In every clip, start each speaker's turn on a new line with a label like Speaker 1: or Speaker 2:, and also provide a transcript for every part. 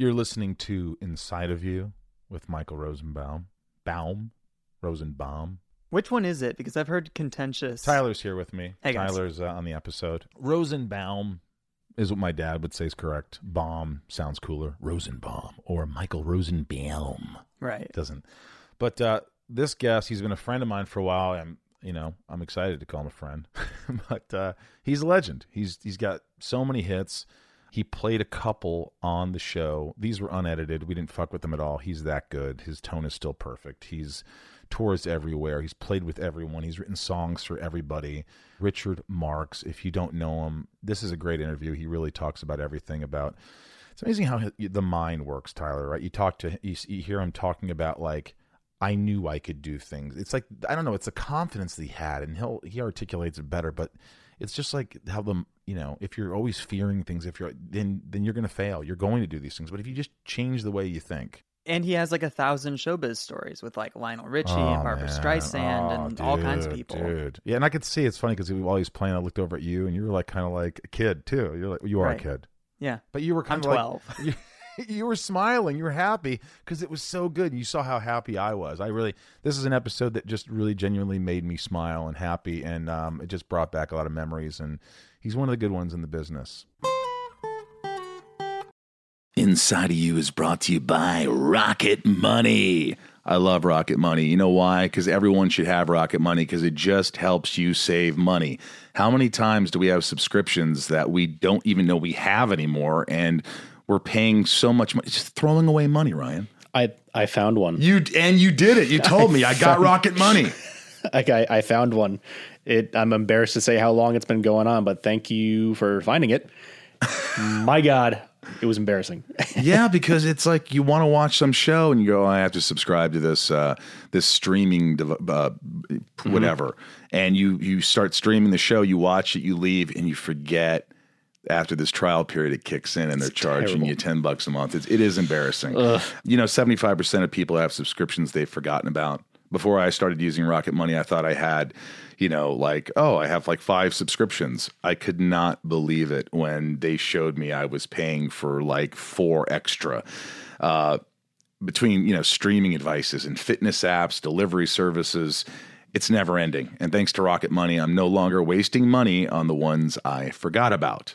Speaker 1: You're listening to Inside of You with Michael Rosenbaum. Baum? Rosenbaum.
Speaker 2: Which one is it? Because I've heard contentious.
Speaker 1: Tyler's here with me.
Speaker 2: Hey, guys.
Speaker 1: Tyler's uh, on the episode. Rosenbaum is what my dad would say is correct. Baum sounds cooler. Rosenbaum or Michael Rosenbaum
Speaker 2: Right.
Speaker 1: doesn't. But uh, this guest, he's been a friend of mine for a while. I'm, you know, I'm excited to call him a friend. but uh, he's a legend. He's he's got so many hits. He played a couple on the show. These were unedited. We didn't fuck with them at all. He's that good. His tone is still perfect. He's tours everywhere. He's played with everyone. He's written songs for everybody. Richard Marx, if you don't know him, this is a great interview. He really talks about everything about it's amazing how the mind works, Tyler, right? You talk to you, you hear him talking about like I knew I could do things. It's like I don't know, it's a confidence that he had and he'll he articulates it better, but it's just like how the you know, if you're always fearing things, if you're then then you're going to fail. You're going to do these things, but if you just change the way you think,
Speaker 2: And he has like a thousand showbiz stories with like Lionel Richie
Speaker 1: Oh,
Speaker 2: and Barbra
Speaker 1: man.
Speaker 2: Streisand
Speaker 1: Oh,
Speaker 2: and all kinds of people.
Speaker 1: Dude. Yeah, and I could see it's funny because while he was playing, I looked over at you, and you were like kind of like a kid too. You're like you are
Speaker 2: Right.
Speaker 1: a kid,
Speaker 2: Yeah.
Speaker 1: but you were
Speaker 2: I'm
Speaker 1: kind of like
Speaker 2: 12.
Speaker 1: you, were smiling, you were happy because it was so good. You saw how happy I was. I really this is an episode that just really genuinely made me smile and happy, and um, it just brought back a lot of memories. And he's one of the good ones in the business.
Speaker 3: Inside of You is brought to you by Rocket Money. I love Rocket Money. You know why? Because everyone should have Rocket Money because it just helps you save money. How many times do we have subscriptions that we don't even know we have anymore and we're paying so much money? It's just throwing away money, Ryan.
Speaker 4: I I found one.
Speaker 3: You and you did it. You told me I got Rocket Money.
Speaker 4: I, I I found one. It. I'm embarrassed to say how long it's been going on, but thank you for finding it. My God, it was embarrassing.
Speaker 3: yeah, because it's like you want to watch some show and you go, I have to subscribe to this uh, this streaming dev- uh, whatever, and you you start streaming the show, you watch it, you leave, and you forget. After this trial period, it kicks in and they're charging
Speaker 4: terrible.
Speaker 3: you ten bucks a month. It's, it is embarrassing. You know, seventy five percent of people have subscriptions they've forgotten about. Before I started using Rocket Money, I thought I had, you know, like oh, I have like five subscriptions. I could not believe it when they showed me I was paying for like four extra. Uh, between you know streaming devices and fitness apps, delivery services, it's never ending. And thanks to Rocket Money, I'm no longer wasting money on the ones I forgot about.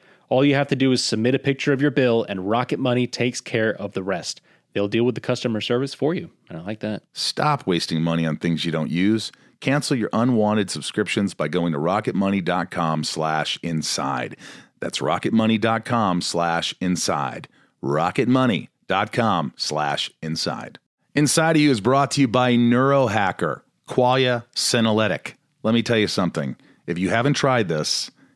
Speaker 4: All you have to do is submit a picture of your bill, and Rocket Money takes care of the rest. They'll deal with the customer service for you. And I like that.
Speaker 3: Stop wasting money on things you don't use. Cancel your unwanted subscriptions by going to rocketmoney.com slash inside. That's rocketmoney.com slash inside. rocketmoney.com slash inside. Inside of You is brought to you by Neurohacker, Qualia Senolytic. Let me tell you something. If you haven't tried this,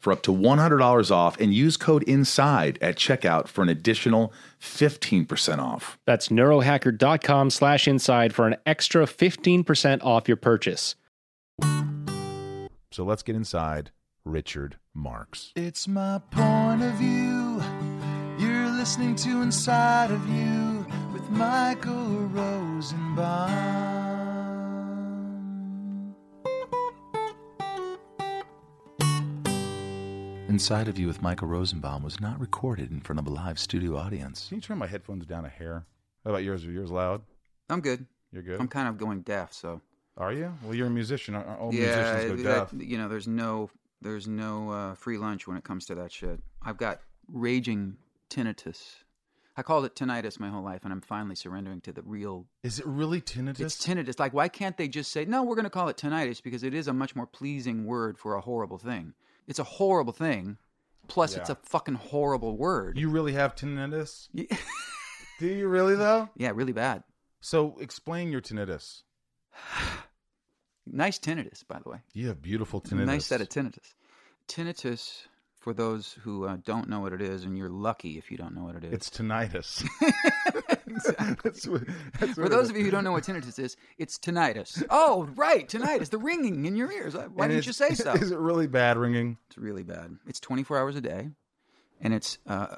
Speaker 5: for up to $100 off and use code INSIDE at checkout for an additional 15% off.
Speaker 4: That's neurohacker.com slash inside for an extra 15% off your purchase.
Speaker 3: So let's get inside Richard Marx.
Speaker 6: It's my point of view. You're listening to Inside of You with Michael Rosenbaum.
Speaker 3: Inside of You with Michael Rosenbaum was not recorded in front of a live studio audience. Can you turn my headphones down a hair? How about yours? Are yours loud?
Speaker 7: I'm good.
Speaker 3: You're good.
Speaker 7: I'm kind of going deaf, so
Speaker 3: Are you? Well, you're a musician. All
Speaker 7: yeah,
Speaker 3: musicians go
Speaker 7: that-
Speaker 3: deaf.
Speaker 7: you know, there's no there's no uh, free lunch when it comes to that shit. I've got raging tinnitus. I called it tinnitus my whole life, and I'm finally surrendering to the real.
Speaker 3: Is it really tinnitus?
Speaker 7: It's tinnitus. Like, why can't they just say no? We're going to call it tinnitus because it is a much more pleasing word for a horrible thing. It's a horrible thing. Plus, it's a fucking horrible word.
Speaker 3: you really have tinnitus?
Speaker 7: Yeah.
Speaker 3: Do you really though?
Speaker 7: yeah, really bad.
Speaker 3: So explain your tinnitus.
Speaker 7: Nice tinnitus, by the way.
Speaker 3: You have beautiful tinnitus.
Speaker 7: Nice set of tinnitus. Tinnitus, for those who uh, don't know what it is, and you're lucky if you don't know what it is.
Speaker 3: It's tinnitus. That's what- that's
Speaker 7: for those of you who don't know what tinnitus is, it's tinnitus. Oh, right, tinnitus, the ringing in your ears. Why
Speaker 3: And
Speaker 7: didn't you say so?
Speaker 3: Is it really bad ringing?
Speaker 7: It's really bad. It's 24 hours a day, and it's. Uh,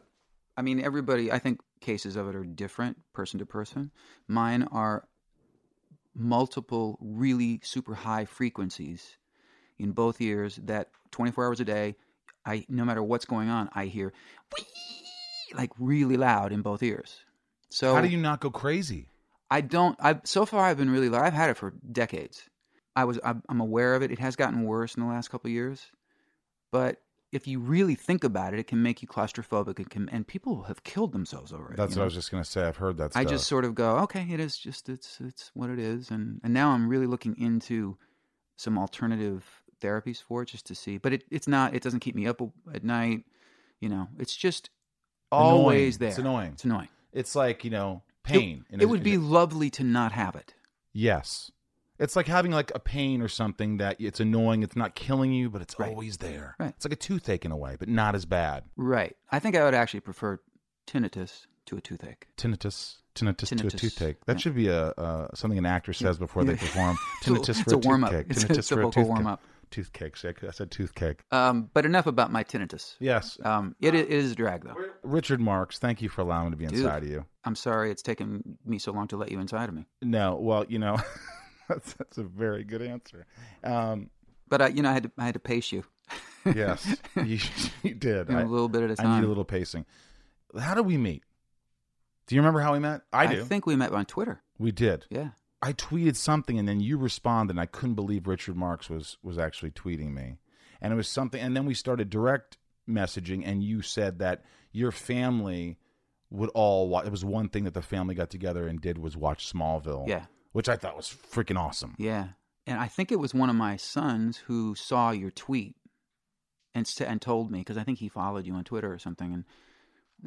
Speaker 7: I mean, everybody. I think cases of it are different, person to person. Mine are multiple, really super high frequencies in both ears. That 24 hours a day, I no matter what's going on, I hear like really loud in both ears. So
Speaker 3: How do you not go crazy?
Speaker 7: I don't. I so far I've been really. I've had it for decades. I was. I'm, aware of it. It has gotten worse in the last couple of years, but if you really think about it, it can make you claustrophobic. It can, and people have killed themselves over it.
Speaker 3: That's what I was just gonna say. I've heard that.
Speaker 7: I just sort of go, okay, it is just it's it's what it is, and and now I'm really looking into some alternative therapies for it just to see. But it it's not. It doesn't keep me up at night. You know, it's just
Speaker 3: Annoying.
Speaker 7: always there.
Speaker 3: It's annoying.
Speaker 7: It's annoying.
Speaker 3: It's like you know
Speaker 7: It-
Speaker 3: pain.
Speaker 7: It, would be lovely to not have it.
Speaker 3: yes. It's like having like a pain or something that it's annoying. It's not killing you, but it's
Speaker 7: Right.
Speaker 3: always there.
Speaker 7: Right.
Speaker 3: It's like a toothache in a way, but not as bad.
Speaker 7: Right. I think I would actually prefer tinnitus to a toothache.
Speaker 3: Tinnitus, tinnitus, to a toothache. That
Speaker 7: yeah.
Speaker 3: should be a uh, something an actor says before they perform.
Speaker 7: A-
Speaker 3: Tinnitus for
Speaker 7: a warm-up.
Speaker 3: toothcake.
Speaker 7: It's a-
Speaker 3: Tinnitus
Speaker 7: it's a
Speaker 3: for
Speaker 7: vocal
Speaker 3: toothcake. Toothcake. see, I said toothcake.
Speaker 7: Um, but enough about my tinnitus.
Speaker 3: Yes.
Speaker 7: Um, it, it is a drag, though.
Speaker 3: Richard Marx, thank you for allowing me to be
Speaker 7: Dude.
Speaker 3: inside of you.
Speaker 7: I'm sorry it's taken me so long to let you inside of me.
Speaker 3: No, well, you know, that's, that's a very good answer. Um,
Speaker 7: But I, you know, I had to, I had to pace you.
Speaker 3: yes, you, you did. I-
Speaker 7: a little bit at a time.
Speaker 3: I need a little pacing. How did we meet? Do you remember how we met? I do.
Speaker 7: think we met on Twitter.
Speaker 3: we did.
Speaker 7: Yeah.
Speaker 3: I tweeted something and then you responded and I couldn't believe Richard Marx was was actually tweeting me. And it was something and then we started direct messaging and you said that your family would all watch it was one thing that the family got together and did was watch Smallville.
Speaker 7: Yeah.
Speaker 3: Which I thought was freaking awesome.
Speaker 7: Yeah. And I think it was one of my sons who saw your tweet and and told me because I think he followed you on Twitter or something. And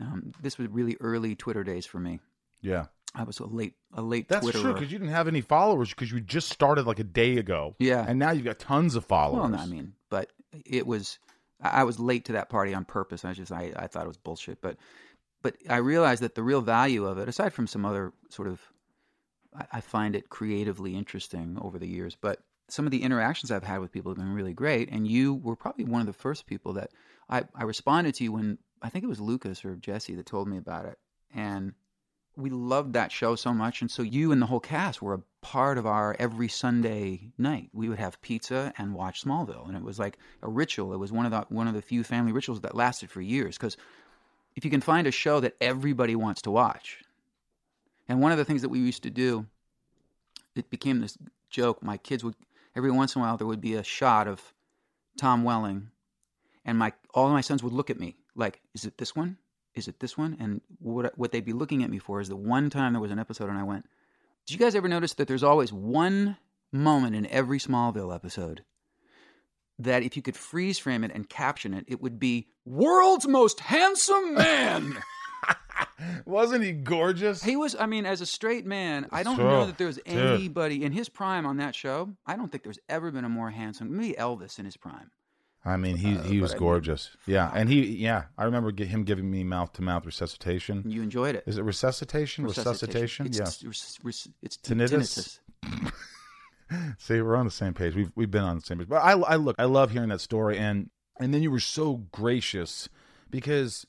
Speaker 7: um, this was really early Twitter days for me.
Speaker 3: Yeah.
Speaker 7: I was a late a late
Speaker 3: That's
Speaker 7: Twitterer.
Speaker 3: true because you didn't have any followers because you just started like a day ago.
Speaker 7: Yeah.
Speaker 3: And now you've got tons of followers.
Speaker 7: Well, no, I mean, but it was I I was late to that party on purpose. I just I, I thought it was bullshit, but but I realized that the real value of it, aside from some other sort of, I, I find it creatively interesting over the years. But some of the interactions I've had with people have been really great, and you were probably one of the first people that I I responded to you when I think it was Lucas or Jesse that told me about it, and we loved that show so much and so you and the whole cast were a part of our every sunday night we would have pizza and watch smallville and it was like a ritual it was one of the one of the few family rituals that lasted for years because if you can find a show that everybody wants to watch And one of the things that we used to do, it became this joke. My kids would every once in a while there would be a shot of Tom Welling, and my all my sons would look at me like, "Is it this one? Is it this one?" And what what they'd be looking at me for is the one time there was an episode, and I went, "Did you guys ever notice that there's always one moment in every Smallville episode?" That if you could freeze frame it and caption it, it would be world's most handsome man.
Speaker 3: Wasn't he gorgeous?
Speaker 7: He was, I mean, as a straight man, I don't
Speaker 3: Sure,
Speaker 7: know that there was
Speaker 3: dude.
Speaker 7: anybody in his prime on that show. I don't think there's ever been a more handsome, maybe Elvis in his prime.
Speaker 3: I mean, he uh, he was
Speaker 7: I mean-
Speaker 3: gorgeous. Yeah, and he yeah, I remember him giving me mouth to mouth resuscitation.
Speaker 7: You enjoyed it.
Speaker 3: Is it resuscitation? Resuscitation?
Speaker 7: It's,
Speaker 3: Yes.
Speaker 7: It's, it's, it's
Speaker 3: Tinnitus?
Speaker 7: tinnitus.
Speaker 3: See, we're on the same page. We've we've been on the same page. But I I look, I love hearing that story, and and then you were so gracious because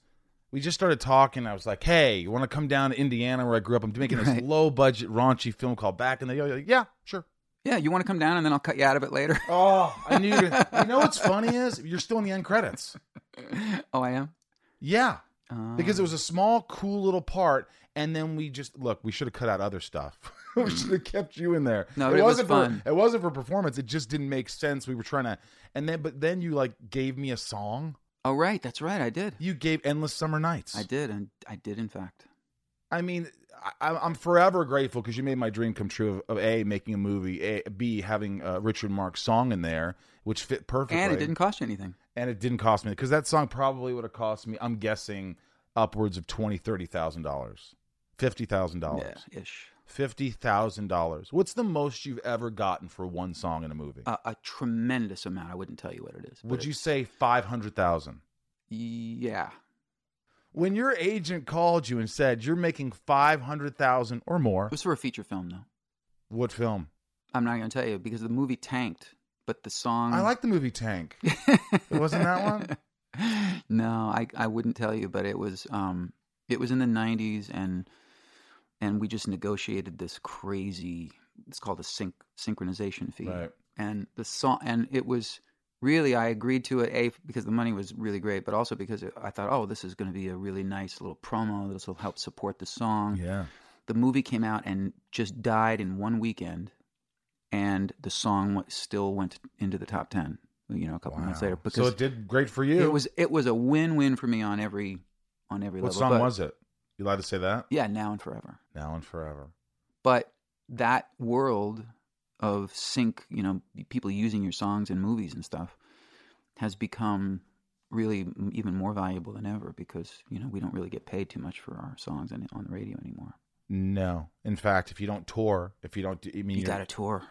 Speaker 3: we just started talking. I was like, hey, you want to come down to Indiana where I grew up? I'm making this
Speaker 7: Right.
Speaker 3: low budget raunchy film called Back in the Day. Yeah, sure.
Speaker 7: Yeah, you want to come down and then I'll cut you out of it later.
Speaker 3: Oh, I knew. You, you know what's funny is you're still in the end credits.
Speaker 7: oh, I am?
Speaker 3: Yeah,
Speaker 7: Uh,
Speaker 3: because it was a small, cool little part, and then we just look. We should have cut out other stuff. we should have kept you in there.
Speaker 7: No, it was
Speaker 3: wasn't
Speaker 7: fun.
Speaker 3: For, it wasn't for performance. It just didn't make sense. We were trying to, and then but then you like gave me a song.
Speaker 7: oh, right. That's right. I did.
Speaker 3: You gave "Endless Summer Nights."
Speaker 7: I did. And I did, in fact.
Speaker 3: I mean, I, I'm forever grateful because you made my dream come true of, of a making a movie, a b having a Richard Marx song in there, which fit perfectly,
Speaker 7: And it didn't cost you anything.
Speaker 3: and it didn't cost me because that song probably would have cost me. I'm guessing upwards of twenty, thirty thousand dollars, fifty thousand dollars,
Speaker 7: Yeah, ish.
Speaker 3: fifty thousand dollars. What's the most you've ever gotten for one song in a movie?
Speaker 7: A, a tremendous amount. I wouldn't tell you what it is.
Speaker 3: would you say five hundred thousand?
Speaker 7: Yeah.
Speaker 3: When your agent called you and said you're making five hundred thousand or more,
Speaker 7: It was for a feature film, though.
Speaker 3: what film?
Speaker 7: I'm not going to tell you because the movie tanked, but the song.
Speaker 3: I like the movie Tank. It wasn't that one?
Speaker 7: no, I I wouldn't tell you, but it was um it was in the '90s, and and we just negotiated this crazy. It's called a sync synchronization fee,
Speaker 3: Right.
Speaker 7: and the song, and it was really I agreed to it a because the money was really great, but also because it, I thought, oh, this is going to be a really nice little promo. This will help support the song.
Speaker 3: Yeah.
Speaker 7: The movie came out and just died in one weekend, and the song still went into the top ten. You know, a couple months
Speaker 3: Wow.
Speaker 7: later,
Speaker 3: so it did great for you.
Speaker 7: it was it was a win win for me on every on every
Speaker 3: What
Speaker 7: level.
Speaker 3: song
Speaker 7: But-
Speaker 3: was it? You allowed to say that?
Speaker 7: Yeah, now and forever.
Speaker 3: Now and forever.
Speaker 7: But that world of sync, you know, people using your songs in movies and stuff, has become really even more valuable than ever because you know we don't really get paid too much for our songs on the radio anymore.
Speaker 3: No. In fact, if you don't tour, if you don't, I mean,
Speaker 7: You got to tour.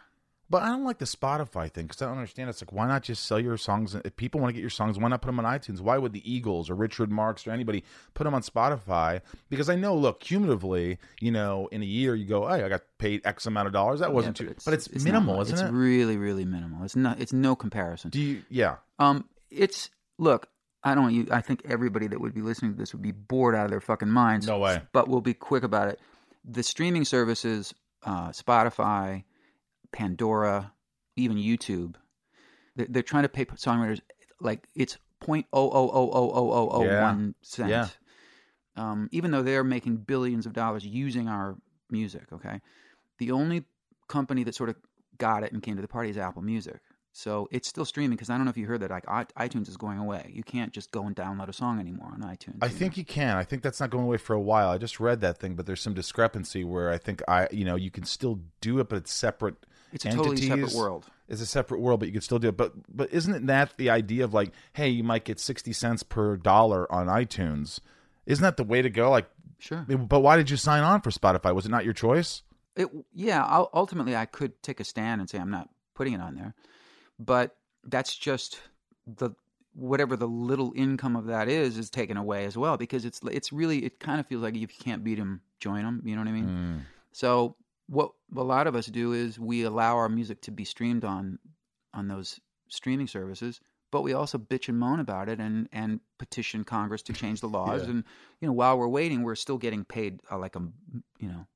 Speaker 3: But I don't like the Spotify thing because I don't understand. It's like, why not just sell your songs? If people want to get your songs, why not put them on iTunes? Why would the Eagles or Richard Marx or anybody put them on Spotify? Because I know, look, cumulatively, you know, in a year, you go, hey, I got paid X amount of dollars. That wasn't
Speaker 7: Yeah,
Speaker 3: too, but it's,
Speaker 7: not
Speaker 3: minimal,
Speaker 7: much.
Speaker 3: isn't
Speaker 7: it's
Speaker 3: it?
Speaker 7: It's really, really minimal. It's not. It's no comparison.
Speaker 3: Do you? Yeah.
Speaker 7: Um, it's look. I don't. You, I think everybody that would be listening to this would be bored out of their fucking minds.
Speaker 3: No way.
Speaker 7: But we'll be quick about it. The streaming services, uh, Spotify, Pandora, even YouTube, they're, they're trying to pay songwriters like it's point oh oh oh oh oh oh oh
Speaker 3: Yeah.
Speaker 7: one cent.
Speaker 3: Yeah.
Speaker 7: Um, even though they're making billions of dollars using our music, okay, the only company that sort of got it and came to the party is Apple Music. So it's still streaming because I don't know if you heard that like iTunes is going away. You can't just go and download a song anymore on iTunes.
Speaker 3: I
Speaker 7: you know?
Speaker 3: think you can. I think that's not going away for a while. I just read that thing, but there's some discrepancy where I think I, you know, you can still do it, but it's separate.
Speaker 7: It's a totally separate world.
Speaker 3: It's a separate world, but you can still do it. But but isn't that the idea of like, hey, you might get sixty cents per dollar on iTunes? Isn't that the way to go? Like,
Speaker 7: Sure.
Speaker 3: but why did you sign on for Spotify? Was it not your choice?
Speaker 7: It, yeah, ultimately, I could take a stand and say I'm not putting it on there, but that's just the whatever the little income of that is is taken away as well because it's it's really it kind of feels like if you can't beat them, join them. You know what I mean?
Speaker 3: Mm.
Speaker 7: So what a lot of us do is we allow our music to be streamed on on those streaming services, but we also bitch and moan about it and and petition Congress to change the laws.
Speaker 3: Yeah.
Speaker 7: And you know, while we're waiting, we're still getting paid uh, like a you know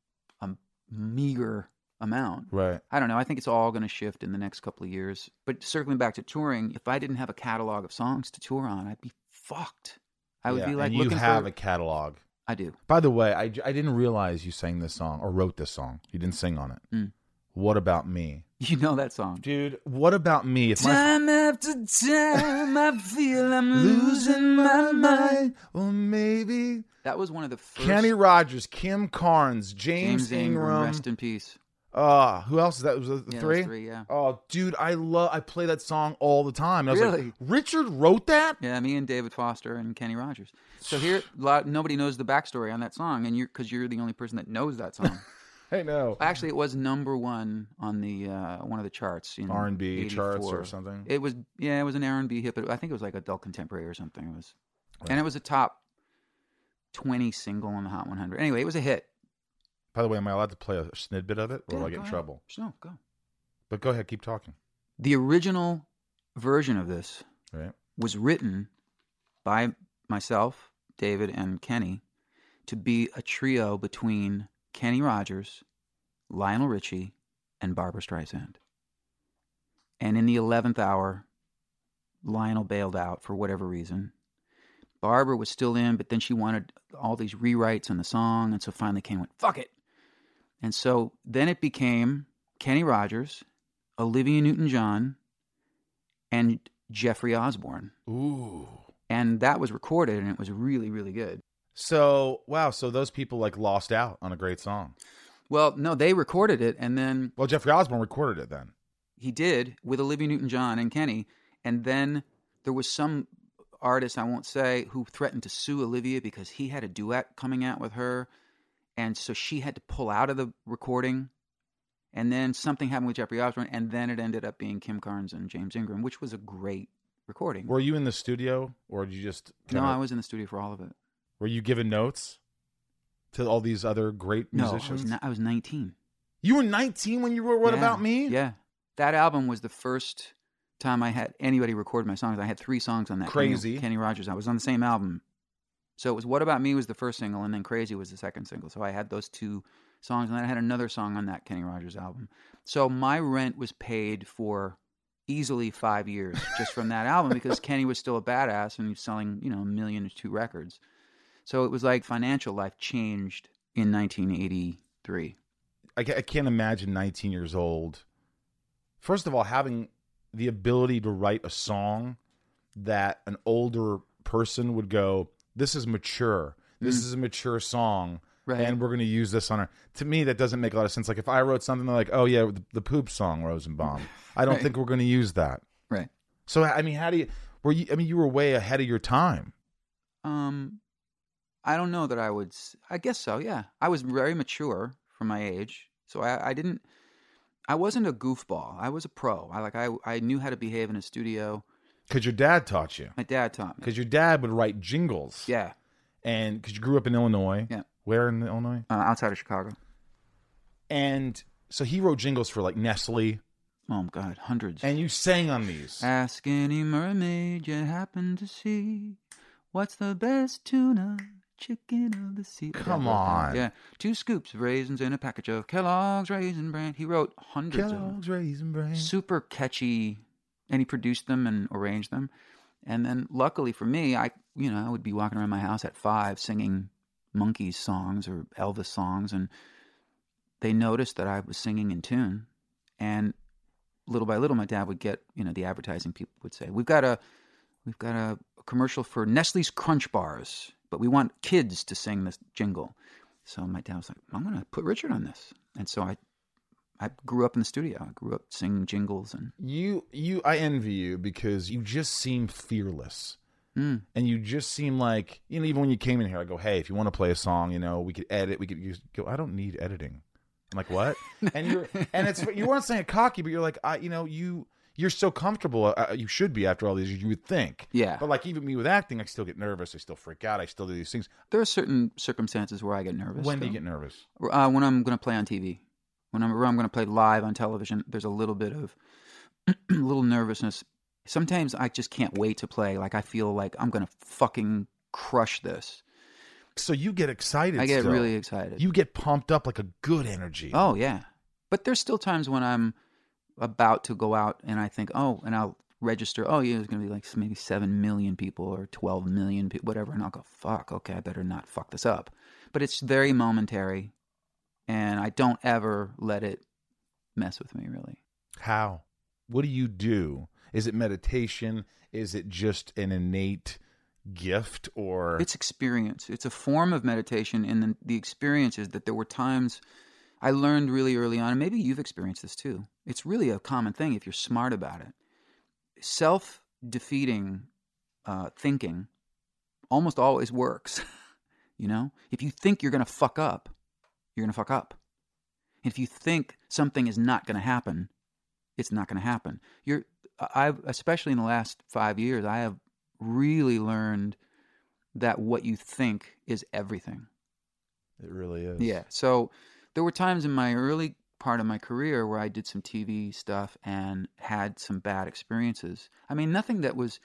Speaker 7: a meager amount.
Speaker 3: Right.
Speaker 7: I don't know. I think it's all going to shift in the next couple of years. But circling back to touring, if I didn't have a catalog of songs to tour on, I'd be fucked. I would
Speaker 3: Yeah,
Speaker 7: be like
Speaker 3: and you have
Speaker 7: for.
Speaker 3: a catalog.
Speaker 7: I do.
Speaker 3: By the way, I, I didn't realize you sang this song or wrote this song. You didn't sing on it.
Speaker 7: Mm.
Speaker 3: What about me?
Speaker 7: You know that song.
Speaker 3: Dude, what about me? If my
Speaker 7: Time after time, I feel I'm losing my mind.
Speaker 3: or maybe
Speaker 7: That was one of the first.
Speaker 3: Kenny Rogers, Kim Carnes, James,
Speaker 7: James Ingram,
Speaker 3: Ingram.
Speaker 7: rest in peace.
Speaker 3: Uh, who else is that? Was it the
Speaker 7: Yeah,
Speaker 3: three?
Speaker 7: three, yeah.
Speaker 3: Oh, dude, I love. I play that song all the time. And I was
Speaker 7: Really?
Speaker 3: like, Richard wrote that.
Speaker 7: Yeah, me and David Foster and Kenny Rogers. So here, lot, nobody knows the backstory on that song, and you're because you're the only person that knows that song.
Speaker 3: I know.
Speaker 7: Actually, it was number one on the uh, one of the charts. You know,
Speaker 3: R and B charts or something.
Speaker 7: It was yeah, it was an R and B hit, but I think it was like adult contemporary or something. It was, and it was a top twenty single on the Hot 100. Anyway, it was a hit.
Speaker 3: By the way, am I allowed to play a snidbit of it, or will I get in trouble?
Speaker 7: No, go.
Speaker 3: But go ahead, keep talking.
Speaker 7: The original version of this
Speaker 3: Right.
Speaker 7: was written by myself, David, and Kenny to be a trio between Kenny Rogers, Lionel Richie, and Barbra Streisand. And in the 11th hour, Lionel bailed out for whatever reason. Barbra was still in, but then she wanted all these rewrites on the song, and so finally Kenny went, fuck it. And so then it became Kenny Rogers, Olivia Newton John, and Jeffrey Osborne.
Speaker 3: Ooh.
Speaker 7: And that was recorded, and it was really, really good.
Speaker 3: So wow, so those people like lost out on a great song.
Speaker 7: Well, no, they recorded it, and then
Speaker 3: Well, Jeffrey Osborne recorded it then.
Speaker 7: he did with Olivia Newton John and Kenny. And then there was some artist, I won't say, who threatened to sue Olivia because he had a duet coming out with her. And so she had to pull out of the recording. And then something happened with Jeffrey Osborne. And then it ended up being Kim Carnes and James Ingram, which was a great recording.
Speaker 3: Were you in the studio, or did you just?
Speaker 7: no, I was in the studio for all of it.
Speaker 3: Were you giving notes to all these other great
Speaker 7: No, I
Speaker 3: musicians?
Speaker 7: was, I was 19.
Speaker 3: You were 19 when you wrote "What
Speaker 7: Yeah,
Speaker 3: About Me"?
Speaker 7: Yeah. That album was the first time I had anybody record my songs. I had three songs on that. Kenny-
Speaker 3: Crazy.
Speaker 7: Kenny, Rogers. I was on the same album. So it was What About Me was the first single, and then Crazy was the second single. So I had those two songs, and then I had another song on that Kenny Rogers album. So my rent was paid for easily five years just from that album because Kenny was still a badass and he was selling, you know, a million or two records. So it was like financial life changed in 1983.
Speaker 3: I, I can't imagine 19 years old. First of all, having the ability to write a song that an older person would go, "This is mature. This mm. is a mature song."
Speaker 7: Right.
Speaker 3: And we're going to use this on our. To me, that doesn't make a lot of sense. Like if I wrote something like, "Oh yeah, the, the poop song, Rosenbaum," I don't
Speaker 7: Right.
Speaker 3: think we're going to use that.
Speaker 7: Right.
Speaker 3: So I mean, how do you? Were you? I mean, you were way ahead of your time.
Speaker 7: Um, I don't know that I would. I guess so. Yeah, I was very mature for my age, so I, I didn't. I wasn't a goofball. I was a pro. I like. I I knew how to behave in a studio.
Speaker 3: Because your dad taught you.
Speaker 7: My dad taught me.
Speaker 3: Because your dad would write jingles.
Speaker 7: Yeah,
Speaker 3: And because you grew up in Illinois.
Speaker 7: Yeah.
Speaker 3: Where in Illinois?
Speaker 7: uh, outside of Chicago.
Speaker 3: And so he wrote jingles for like Nestle.
Speaker 7: Oh my God, hundreds.
Speaker 3: And you sang on these.
Speaker 7: Ask any mermaid you happen to see, what's the best tuna chicken of the sea?
Speaker 3: Come
Speaker 7: that whole thing.
Speaker 3: on.
Speaker 7: Yeah, two scoops of raisins in a package of Kellogg's Raisin Bran. He wrote hundreds of them.
Speaker 3: Kellogg's Raisin Bran.
Speaker 7: super catchy and he produced them and arranged them and then luckily for me i you know i would be walking around my house at five singing monkeys songs or elvis songs and they noticed that i was singing in tune and little by little my dad would get you know the advertising people would say we've got a we've got a commercial for nestle's crunch bars but we want kids to sing this jingle so my dad was like i'm going to put richard on this and so i I grew up in the studio. I grew up singing jingles and
Speaker 3: You, you, I envy you because you just seem fearless.
Speaker 7: Mm.
Speaker 3: And you just seem like, you know, even when you came in here, I go, hey, if you want to play a song, you know, we could edit, we could use, go, I don't need editing. I'm like, what? and you're, and it's, you weren't saying it cocky, but you're like, I, you know, you, you're so comfortable. Uh, you should be after all these years, you would think.
Speaker 7: Yeah.
Speaker 3: But like, even me with acting, I still get nervous. I still freak out. I still do these things.
Speaker 7: there are certain circumstances where I get nervous.
Speaker 3: when do you get nervous?
Speaker 7: Uh, when I'm going to play on TV, when I'm, or I'm going to play live on television, there's a little bit of a little nervousness. Sometimes I just can't wait to play. Like I feel like I'm going to fucking crush this.
Speaker 3: So you get excited.
Speaker 7: I get
Speaker 3: still.
Speaker 7: really excited.
Speaker 3: You get pumped up like a good energy.
Speaker 7: Oh yeah, but there's still times when I'm about to go out and I think, oh, and I'll register. Oh, yeah, there's going to be like maybe seven million people or twelve million people, whatever, and I'll go, fuck, okay, I better not fuck this up. But it's very momentary, and I don't ever let it mess with me really.
Speaker 3: How? What do you do? Is it meditation? Is it just an innate gift or
Speaker 7: It's experience. It's a form of meditation, and the, the experience is that there were times I learned really early on, and maybe you've experienced this too. It's really a common thing if you're smart about it. Self defeating uh, thinking almost always works. you know, if you think you're going to fuck up, you're going to fuck up. If you think something is not going to happen, it's not going to happen. You're, I've, especially in the last five years, I have really learned that what you think is everything.
Speaker 3: it really is?
Speaker 7: Yeah. So there were times in my early part of my career where I did some TV stuff and had some bad experiences. I mean, nothing that was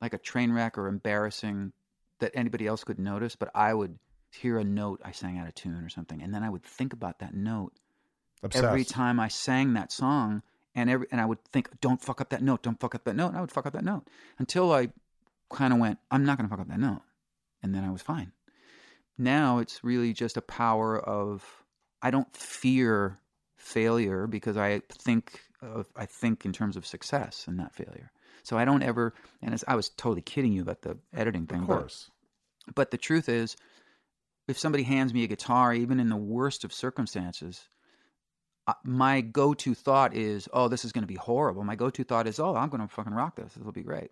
Speaker 7: like a train wreck or embarrassing that anybody else could notice, but I would hear a note I sang out of tune or something, and then I would think about that note
Speaker 3: Obsessed.
Speaker 7: every time I sang that song, and every and I would think, "Don't fuck up that note, don't fuck up that note," and I would fuck up that note until I kind of went, "I'm not going to fuck up that note," and then I was fine. Now it's really just a power of I don't fear failure because I think of, I think in terms of success and not failure. So I don't ever. And I was totally kidding you about the editing thing,
Speaker 3: Of
Speaker 7: but-
Speaker 3: course.
Speaker 7: but the truth is, if somebody hands me a guitar, even in the worst of circumstances, my go-to thought is, "Oh, this is going to be horrible." My go-to thought is, "Oh, I'm going to fucking rock this. This will be great."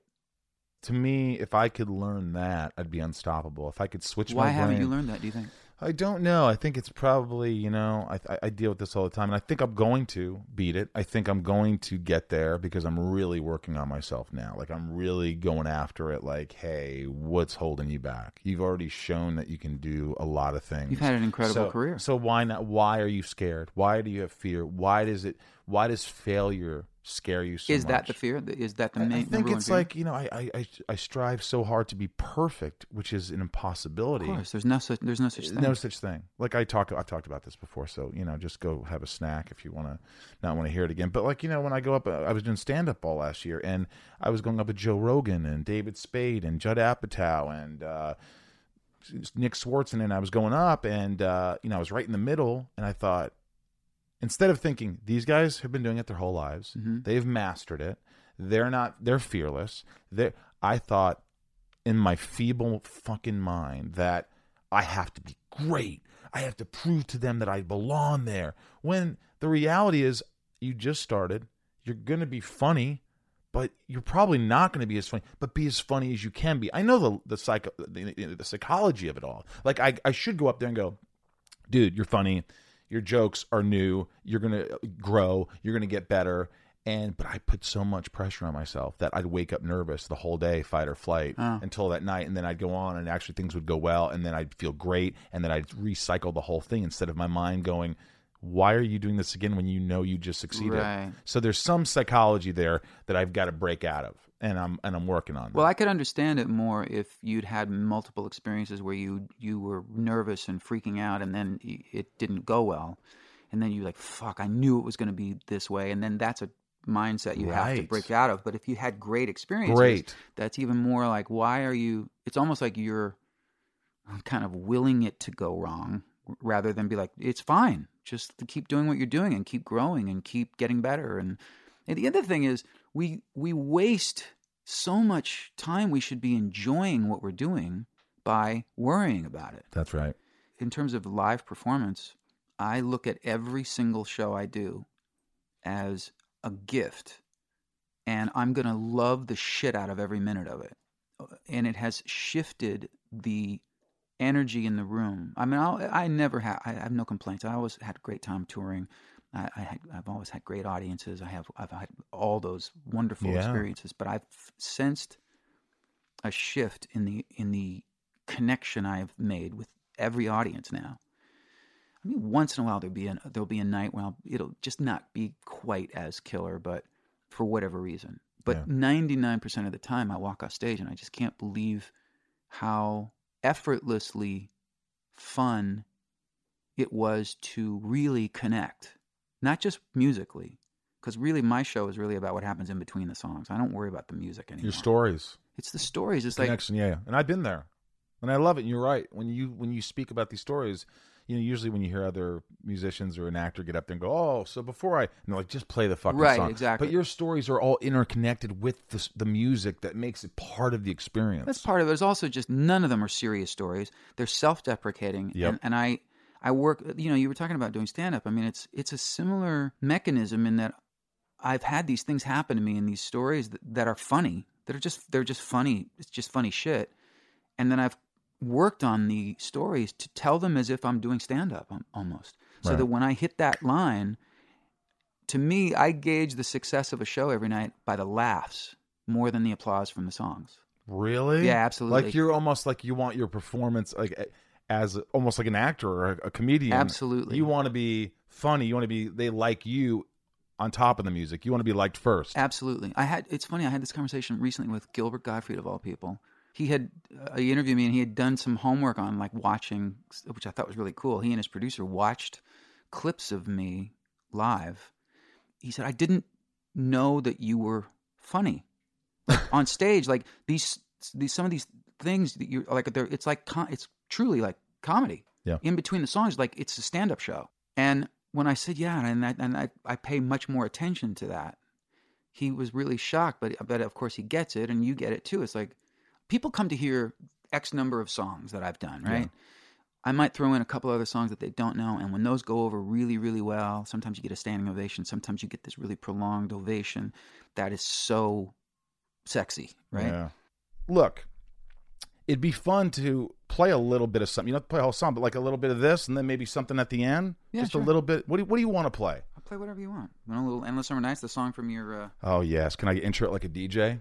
Speaker 3: To me, if I could learn that, I'd be unstoppable. If I could switch
Speaker 7: Why
Speaker 3: my brain.
Speaker 7: Why haven't you learned that? Do you think?
Speaker 3: I don't know. I think it's probably, you know, I, I- I deal with this all the time, and I think I'm going to beat it. I think I'm going to get there because I'm really working on myself now. Like I'm really going after it. Like, hey, what's holding you back? You've already shown that you can do a lot of things.
Speaker 7: You've had an incredible
Speaker 3: so,
Speaker 7: career.
Speaker 3: So why not? Why are you scared? Why do you have fear? Why does it? Why does failure scare you so
Speaker 7: is
Speaker 3: much?
Speaker 7: that the fear? Is that the
Speaker 3: I-
Speaker 7: main?
Speaker 3: I think it's
Speaker 7: fear?
Speaker 3: like you know, I, I I I strive so hard to be perfect, which is an impossibility.
Speaker 7: Of course, there's no such there's no such thing.
Speaker 3: No such thing. Like I talk, I've talked about this before. So you know, just go have a snack if you want to not want to hear it again. But like you know, when I go up, uh, I was doing stand up all last year, and I was going up with Joe Rogan and David Spade and Judd Apatow and uh, Nick Swardson, and I was going up, and uh, you know, I was right in the middle, and I thought, instead of thinking these guys have been doing it their whole lives,
Speaker 7: Mhm.
Speaker 3: they've mastered it, they're not, they're fearless. They, I thought in my feeble fucking mind that I have to be great. I have to prove to them that I belong there. When the reality is, you just started. You're going to be funny, but you're probably not going to be as funny. But be as funny as you can be. I know the the psycho the, the psychology of it all. Like I I should go up there and go, dude, you're funny. Your jokes are new. You're gonna grow. You're gonna get better. And but I put so much pressure on myself that I'd wake up nervous the whole day, fight or flight,
Speaker 7: Oh.
Speaker 3: until that night, and then I'd go on, and actually things would go well, and then I'd feel great, and then I'd recycle the whole thing instead of my mind going, "Why are you doing this again when you know you just succeeded?"
Speaker 7: Right.
Speaker 3: So there's some psychology there that I've got to break out of, and I'm and I'm working on.
Speaker 7: Well. I could understand it more if you'd had multiple experiences where you you were nervous and freaking out, and then it didn't go well, and then you're like, "Fuck! I knew it was going to be this way," and then that's a mindset you have to break out of. But if you had great experiences,
Speaker 3: Great.
Speaker 7: that's even more like, why are you? It's almost like you're kind of willing it to go wrong rather than be like, it's fine. Just keep doing what you're doing and keep growing and keep getting better. And, and the other thing is, we we waste so much time. We should be enjoying what we're doing by worrying about it.
Speaker 3: That's right.
Speaker 7: In terms of live performance, I look at every single show I do as a gift, and I'm going to love the shit out of every minute of it. And it has shifted the energy in the room. I mean, I'll, I never have. I have no complaints. I always had a great time touring. I, I had, I've always had great audiences. I have. I've had all those wonderful
Speaker 3: Yeah.
Speaker 7: experiences. But I've sensed a shift in the in the connection I've made with every audience now. I mean, once in a while there'll be an, there'll be a night where I'll, it'll just not be quite as killer, but for whatever reason. But ninety nine percent of the time, I walk off stage and I just can't believe how effortlessly fun it was to really connect, not just musically, because really my show is really about what happens in between the songs. I don't worry about the music anymore.
Speaker 3: Your stories.
Speaker 7: It's the stories. It's like
Speaker 3: connection yeah and i've been there and i love it and you're right when you when you speak about these stories you know usually when you hear other musicians or an actor get up there and go oh so before i and they're like just play the fucking
Speaker 7: Right,
Speaker 3: song
Speaker 7: exactly.
Speaker 3: but your stories are all interconnected with the, the music that makes it part of the experience
Speaker 7: That's part of it. It's also just none of them are serious stories. They're self-deprecating,
Speaker 3: Yep.
Speaker 7: and, and I, I work. You know, you were talking about doing stand-up. I mean, it's it's a similar mechanism in that I've had these things happen to me in these stories that, that are funny. That are just they're just funny. It's just funny shit, and then I've worked on the stories to tell them as if I'm doing stand-up um, almost, so
Speaker 3: Right.
Speaker 7: that when I hit that line, to me, I gauge the success of a show every night by the laughs more than the applause from the songs.
Speaker 3: really
Speaker 7: Yeah, absolutely.
Speaker 3: like you're almost like you want your performance like as almost like an actor or a, a comedian
Speaker 7: Absolutely.
Speaker 3: you want to be funny you want to be they like you on top of the music you want to be liked first
Speaker 7: Absolutely. I had. It's funny. I had this conversation recently with Gilbert Gottfried of all people. He had uh, he interviewed me and he had done some homework on like watching, which I thought was really cool. He and his producer watched clips of me live. He said, "I didn't know that you were funny like, on stage. Like these these some of these things that you like. They're, it's like it's truly like comedy.
Speaker 3: Yeah.
Speaker 7: In between the songs, like it's a stand up show. And when I said yeah, and I, and I I pay much more attention to that he was really shocked, but but of course he gets it, and you get it too. It's like people come to hear X number of songs that I've done, right? I might throw in a couple other songs that they don't know, and when those go over really, really well, sometimes you get a standing ovation, sometimes you get this really prolonged ovation that is so sexy, right?
Speaker 3: Yeah. Look, it'd be fun to play a little bit of something. You don't have to play a whole song, but like a little bit of this, and then maybe something at the end.
Speaker 7: Yeah,
Speaker 3: Just
Speaker 7: sure.
Speaker 3: a little bit. What do you, What do you want to play?
Speaker 7: I'll play whatever you want. You want a little "Endless Summer Nights," the song from your. Uh,
Speaker 3: Oh yes, can I intro it like a DJ?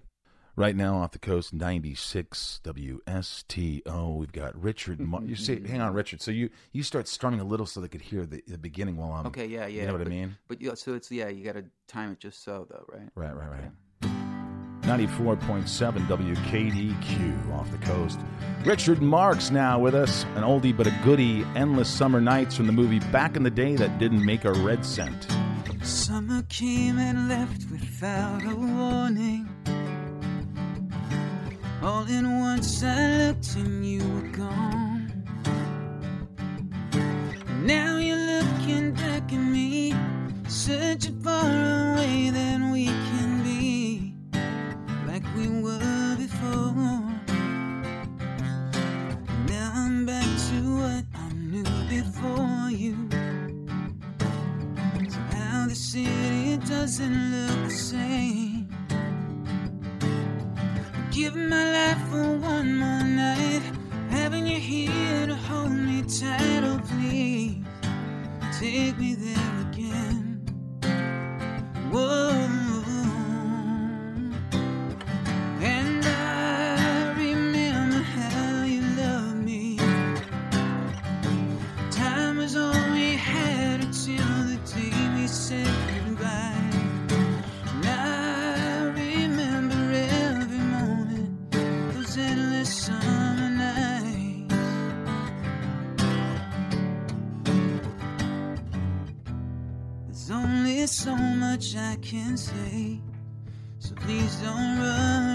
Speaker 3: Right now, off the coast, ninety six WSTO. We've got Richard. Mar- you see, mm-hmm. hang on, Richard. So you you start strumming a little so they could hear the, the beginning while I'm.
Speaker 7: okay, yeah, yeah.
Speaker 3: You know what I mean?
Speaker 7: But yeah, so it's yeah, you got to time it just so though, right?
Speaker 3: Right, right, right. 94.7 WKDQ off the coast. Richard Marx now with us. An oldie but a goodie. Endless Summer Nights from the movie Back in the Day that didn't make a red cent.
Speaker 6: Summer came and left without a warning. All in once I looked and you were gone. Now you're looking back at me, searching for a way that we can be like we were before. Now I'm back to what I knew before you. So now the city doesn't look the same. Give my life for one more night. Having you here to hold me tight, oh please. Take me there again. Whoa. So much I can say, so please don't run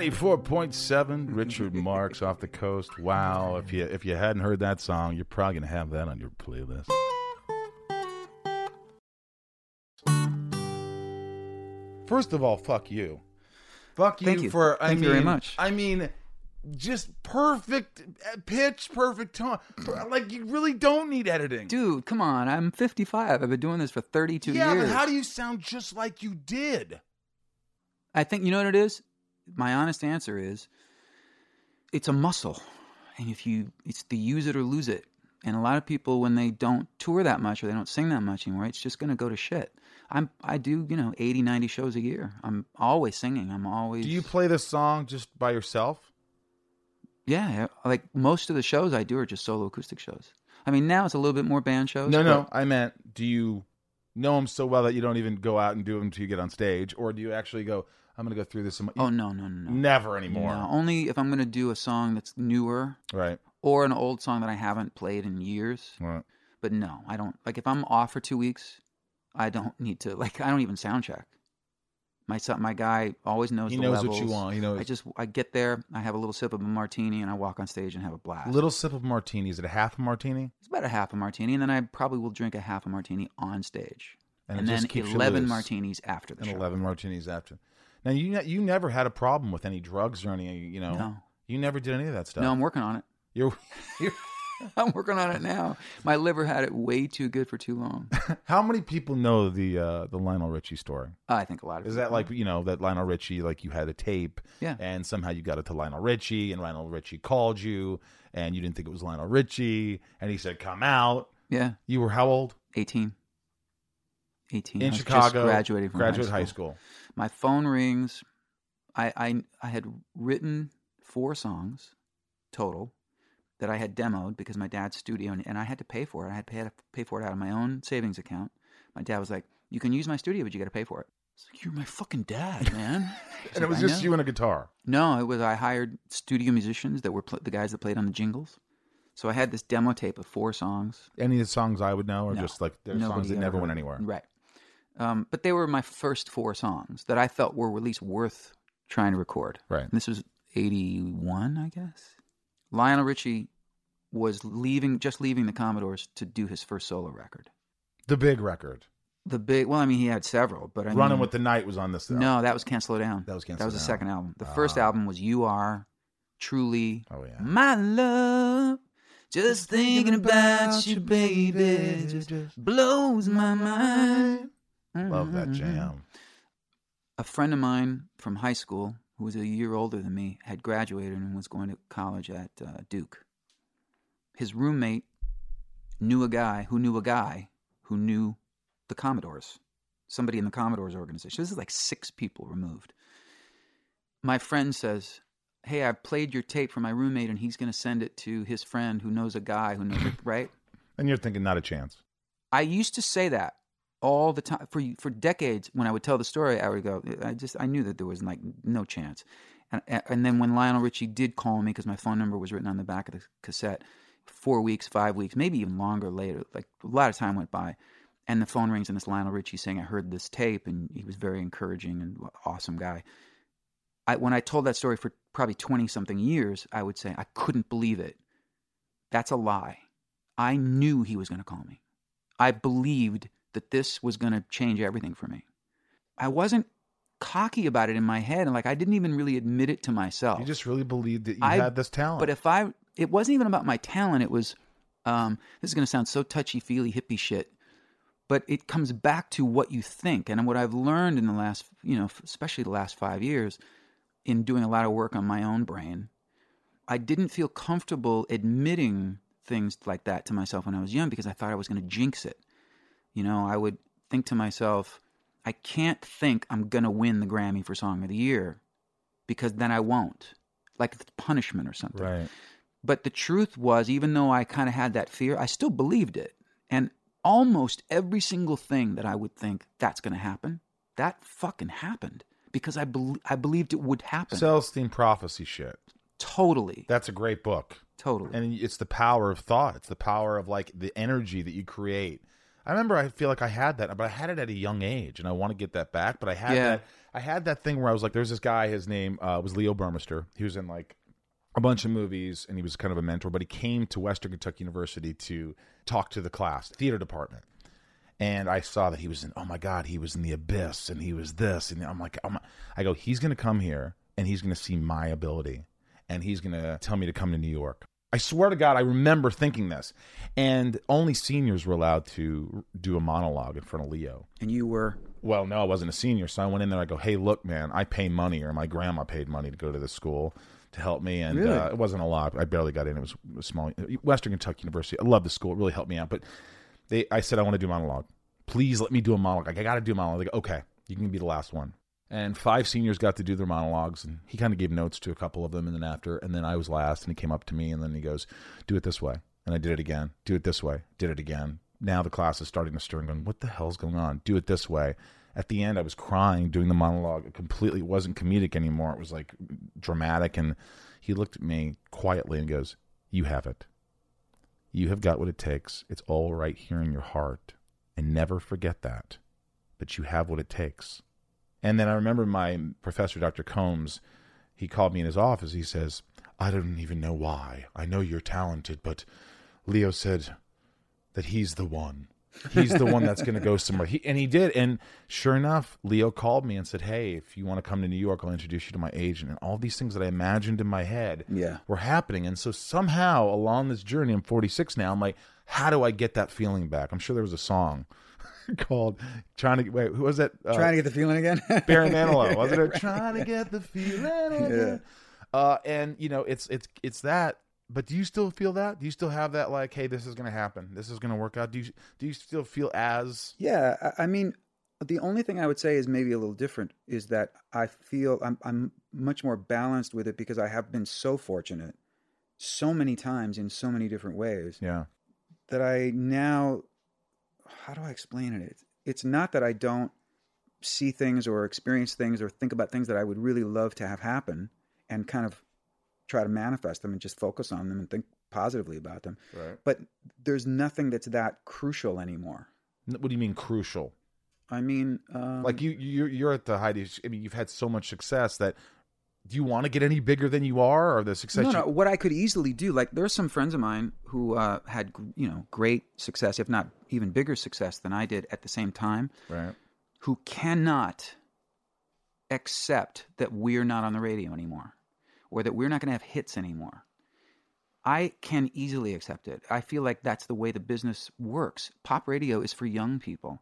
Speaker 3: 94.7 Richard Marx off the coast. Wow, if you if you hadn't heard that song, you're probably going to have that on your playlist. First of all, fuck you. Fuck you,
Speaker 7: Thank you.
Speaker 3: for. I
Speaker 7: Thank you very much.
Speaker 3: I mean, just perfect uh, pitch, perfect tone. Like you really don't need editing.
Speaker 7: Dude, come on. I'm 55. I've been doing this for 32
Speaker 3: yeah,
Speaker 7: years.
Speaker 3: Yeah, but how do you sound just like you did?
Speaker 7: I think you know what it is. My honest answer is, it's a muscle, and if you, it's the use it or lose it. And a lot of people, when they don't tour that much or they don't sing that much anymore, it's just going to go to shit. I'm, I do, you know, 80, 90 shows a year. I'm always singing. I'm always.
Speaker 3: Do you play this song just by yourself?
Speaker 7: Yeah, like most of the shows I do are just solo acoustic shows. I mean, now it's a little bit more band shows.
Speaker 3: No,
Speaker 7: but-
Speaker 3: no. I meant, do you know them so well that you don't even go out and do them until you get on stage, or do you actually go? I'm going to go through this. Some,
Speaker 7: Oh no, no, no, no.
Speaker 3: never anymore.
Speaker 7: No, only if I'm going to do a song that's newer
Speaker 3: Right.
Speaker 7: or an old song that I haven't played in years.
Speaker 3: Right.
Speaker 7: But no, I don't. Like if I'm off for two weeks, I don't need to. Like I don't even sound check. My son, my guy always knows.
Speaker 3: He
Speaker 7: the
Speaker 3: knows what you want. He knows.
Speaker 7: I just I get there, I have a little sip of a martini, and I walk on stage and have a blast.
Speaker 3: little sip of martini. Is it a half a martini?
Speaker 7: It's about a half a martini, and then I probably will drink a half a martini on stage,
Speaker 3: And
Speaker 7: and, then eleven martinis after the
Speaker 3: And
Speaker 7: show.
Speaker 3: eleven martinis after. Now you ne- you never had a problem with any drugs or any you know.
Speaker 7: No.
Speaker 3: You never did any of that stuff.
Speaker 7: No, I'm working on it.
Speaker 3: You're, you're
Speaker 7: I'm working on it now. My liver had it way too good for too long.
Speaker 3: how many people know the uh, the Lionel Richie story?
Speaker 7: I think a lot of
Speaker 3: Is
Speaker 7: people
Speaker 3: that like you know that Lionel Richie like you had a tape,
Speaker 7: Yeah.
Speaker 3: and somehow you got it to Lionel Richie, and Lionel Richie called you, and you didn't think it was Lionel Richie, and he said, "Come out."
Speaker 7: yeah,
Speaker 3: You were how old
Speaker 7: 18. 18.
Speaker 3: in
Speaker 7: I was
Speaker 3: Chicago?
Speaker 7: Just graduated from
Speaker 3: graduate
Speaker 7: high school. My phone rings. I, I I had written four songs total that I had demoed because my dad's studio and, and I had to pay for it. I had to pay, for it out of my own savings account. My dad was like, "You can use my studio, but you got to pay for it." It's like, "You're my fucking dad, man."
Speaker 3: And it was just you and a guitar.
Speaker 7: No, it was I hired studio musicians that were pl- the guys that played on the jingles. So I had this demo tape of four songs.
Speaker 3: Any of the songs I would know, or
Speaker 7: No.
Speaker 3: just like there's songs that never
Speaker 7: heard
Speaker 3: went anywhere.
Speaker 7: Right. Um, but they were my first four songs that I felt were at least worth trying to record.
Speaker 3: Right.
Speaker 7: And this was 81, I guess. Lionel Richie was leaving, just leaving the Commodores to do his first solo record.
Speaker 3: The big record,
Speaker 7: The big, well, I mean, he had several, but I
Speaker 3: "Running
Speaker 7: mean,
Speaker 3: with the Night" was on this. album.
Speaker 7: No, that was Can't Slow Down.
Speaker 3: That was Can't
Speaker 7: That was the
Speaker 3: Down.
Speaker 7: second album. The first
Speaker 3: Ah.
Speaker 7: album was You Are, Truly,
Speaker 3: Oh yeah.
Speaker 7: My Love. Just thinking about you, baby, just blows my mind.
Speaker 3: Love that
Speaker 7: Mhm.
Speaker 3: jam.
Speaker 7: A friend of mine from high school, who was a year older than me, had graduated and was going to college at uh, Duke. His roommate knew a guy who knew a guy who knew the Commodores, somebody in the Commodores organization. This is like six people removed. My friend says, Hey, I've played your tape for my roommate and he's going to send it to his friend who knows a guy who knows it, right?
Speaker 3: And you're thinking, not a chance.
Speaker 7: I used to say that all the time for for decades. When I would tell the story, I would go, I just I knew that there was like no chance. And and then when Lionel Richie did call me because my phone number was written on the back of the cassette, four weeks, five weeks, maybe even longer later, like a lot of time went by, and the phone rings and it's Lionel Richie saying I heard this tape and he was very encouraging and awesome guy. I when I told that story for probably twenty something years, I would say I couldn't believe it. That's a lie. I knew he was going to call me. I believed that this was going to change everything for me. I wasn't cocky about it in my head, and like I didn't even really admit it to myself.
Speaker 3: You just really believed that you
Speaker 7: I-
Speaker 3: had this talent.
Speaker 7: But if I, it wasn't even about my talent. It was, um, this is going to sound so touchy feely hippie shit, but it comes back to what you think. And what I've learned in the last, you know, especially the last five years, in doing a lot of work on my own brain, I didn't feel comfortable admitting things like that to myself when I was young because I thought I was going to jinx it. You know, I would think to myself, I can't think I'm going to win the Grammy for Song of the Year because then I won't. Like it's punishment or something.
Speaker 3: right.
Speaker 7: But the truth was, even though I kind of had that fear, I still believed it. And almost every single thing that I would think that's going to happen, that fucking happened because I, bel I believed it would happen.
Speaker 3: Celestine prophecy shit.
Speaker 7: totally.
Speaker 3: That's a great book.
Speaker 7: totally.
Speaker 3: and it's the power of thought it's the power of like the energy that you create i remember i feel like i had that but i had it at a young age and i want to get that back but i had
Speaker 7: Yeah.
Speaker 3: that i had that thing where i was like there's this guy his name uh, was leo burmester he was in like a bunch of movies and he was kind of a mentor but he came to western kentucky university to talk to the class theater department and I saw that he was in. Oh my God, he was in the abyss, and he was this, and I'm like, I'm, I go, he's going to come here, and he's going to see my ability, and he's going to tell me to come to New York. I swear to God, I remember thinking this, and only seniors were allowed to do a monologue in front of Leo.
Speaker 7: And you were
Speaker 3: Well, no, I wasn't a senior, so I went in there. I go, "Hey, look, man, I pay money, or my grandma paid money to go to this school to help me, and
Speaker 7: Really?
Speaker 3: uh, it wasn't a lot. I barely got in. It was a small Western Kentucky University. I love the school; it really helped me out. But they, I said, I want to do a monologue. Please let me do a monologue. Like, I got to do a monologue. They go, okay, you can be the last one. And five seniors got to do their monologues, and he kind of gave notes to a couple of them, and then after, and then I was last, and he came up to me, and then he goes, "Do it this way," and I did it again. Do it this way. Did it again. Now the class is starting to stir and going, "What the hell's going on?" Do it this way. At the end, I was crying doing the monologue. It completely wasn't comedic anymore. It was like dramatic, and he looked at me quietly and goes, "You have it. You have got what it takes. It's all right here in your heart, and never forget that. But you have what it takes." And then I remember my professor, Dr. Combs, he called me in his office. He says, I don't even know why. I know you're talented, but Leo said that he's the one. He's the one that's going to go somewhere. He, and he did. And sure enough, Leo called me and said, Hey, if you want to come to New York, I'll introduce you to my agent. And all these things that I imagined in my head
Speaker 7: Yeah.
Speaker 3: were happening. And so somehow along this journey, I'm 46 now, I'm like, how do I get that feeling back? I'm sure there was a song called trying to wait, who was that? Uh,
Speaker 7: trying to get the feeling again.
Speaker 3: Barry Manilow, wasn't it? Trying to get the feeling. again. Uh, and you know, it's it's it's that. But do you still feel that? Do you still have that like, hey, this is going to happen. This is going to work out. Do you do you still feel as
Speaker 7: Yeah, I, I mean, the only thing I would say is maybe a little different is that I feel I'm I'm much more balanced with it because I have been so fortunate so many times in so many different ways
Speaker 3: yeah
Speaker 7: that I now how do I explain it? It's, it's not that I don't see things or experience things or think about things that I would really love to have happen and kind of try to manifest them and just focus on them and think positively about them.
Speaker 3: right?
Speaker 7: But there's nothing that's that crucial anymore.
Speaker 3: What do you mean crucial?
Speaker 7: I mean, um,
Speaker 3: Like you you you're at the height. Of, I mean, you've had so much success that. Do you want to get any bigger than you are, or the success?
Speaker 7: no,
Speaker 3: you,
Speaker 7: no. What I could easily do, like there are some friends of mine who uh, had, you know, great success, if not even bigger success than I did at the same time,
Speaker 3: Right.
Speaker 7: who cannot accept that we're not on the radio anymore, or that we're not going to have hits anymore. I can easily accept it. I feel like that's the way the business works. Pop radio is for young people.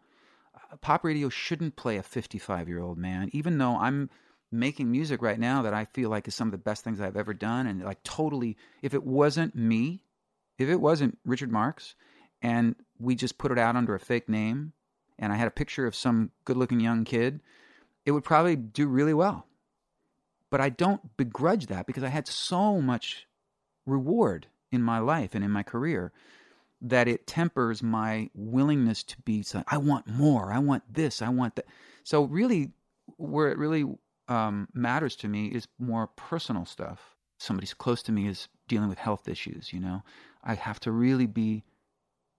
Speaker 7: Uh, Pop radio shouldn't play a 55 year old man, even though I'm making music right now that I feel like is some of the best things I've ever done. And like, totally, if it wasn't me, if it wasn't Richard Marx, and we just put it out under a fake name, and I had a picture of some good looking young kid, it would probably do really well. But I don't begrudge that because I had so much reward in my life and in my career that it tempers my willingness to be I want more, I want this, I want that. So really where it really um, matters to me is more personal stuff. Somebody's close to me is dealing with health issues, you know. I have to really be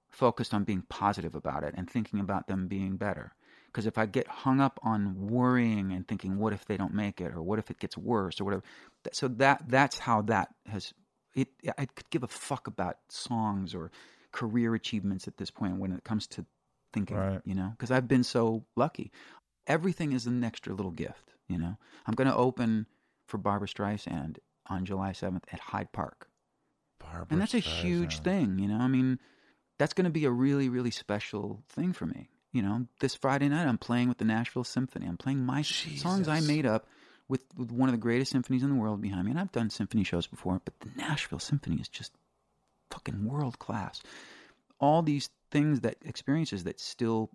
Speaker 7: focused on being positive about it and thinking about them being better. Because if I get hung up on worrying and thinking, what if they don't make it, or what if it gets worse, or whatever, so that that's how that has. It I could give a fuck about songs or career achievements at this point when it comes to thinking,
Speaker 3: Right.
Speaker 7: you know, because I've been so lucky. Everything is an extra little gift, you know. I'm going to open for Barbra Streisand on July 7th at Hyde Park.
Speaker 3: Barbra
Speaker 7: and that's a huge thing you know? I mean that's going to be a really really special thing for me you know? This friday night i'm playing with the nashville symphony. I'm playing my songs i made up with, with one of the greatest symphonies in the world behind me. And i've done symphony shows before but the nashville symphony is just fucking world class all these things that experiences that still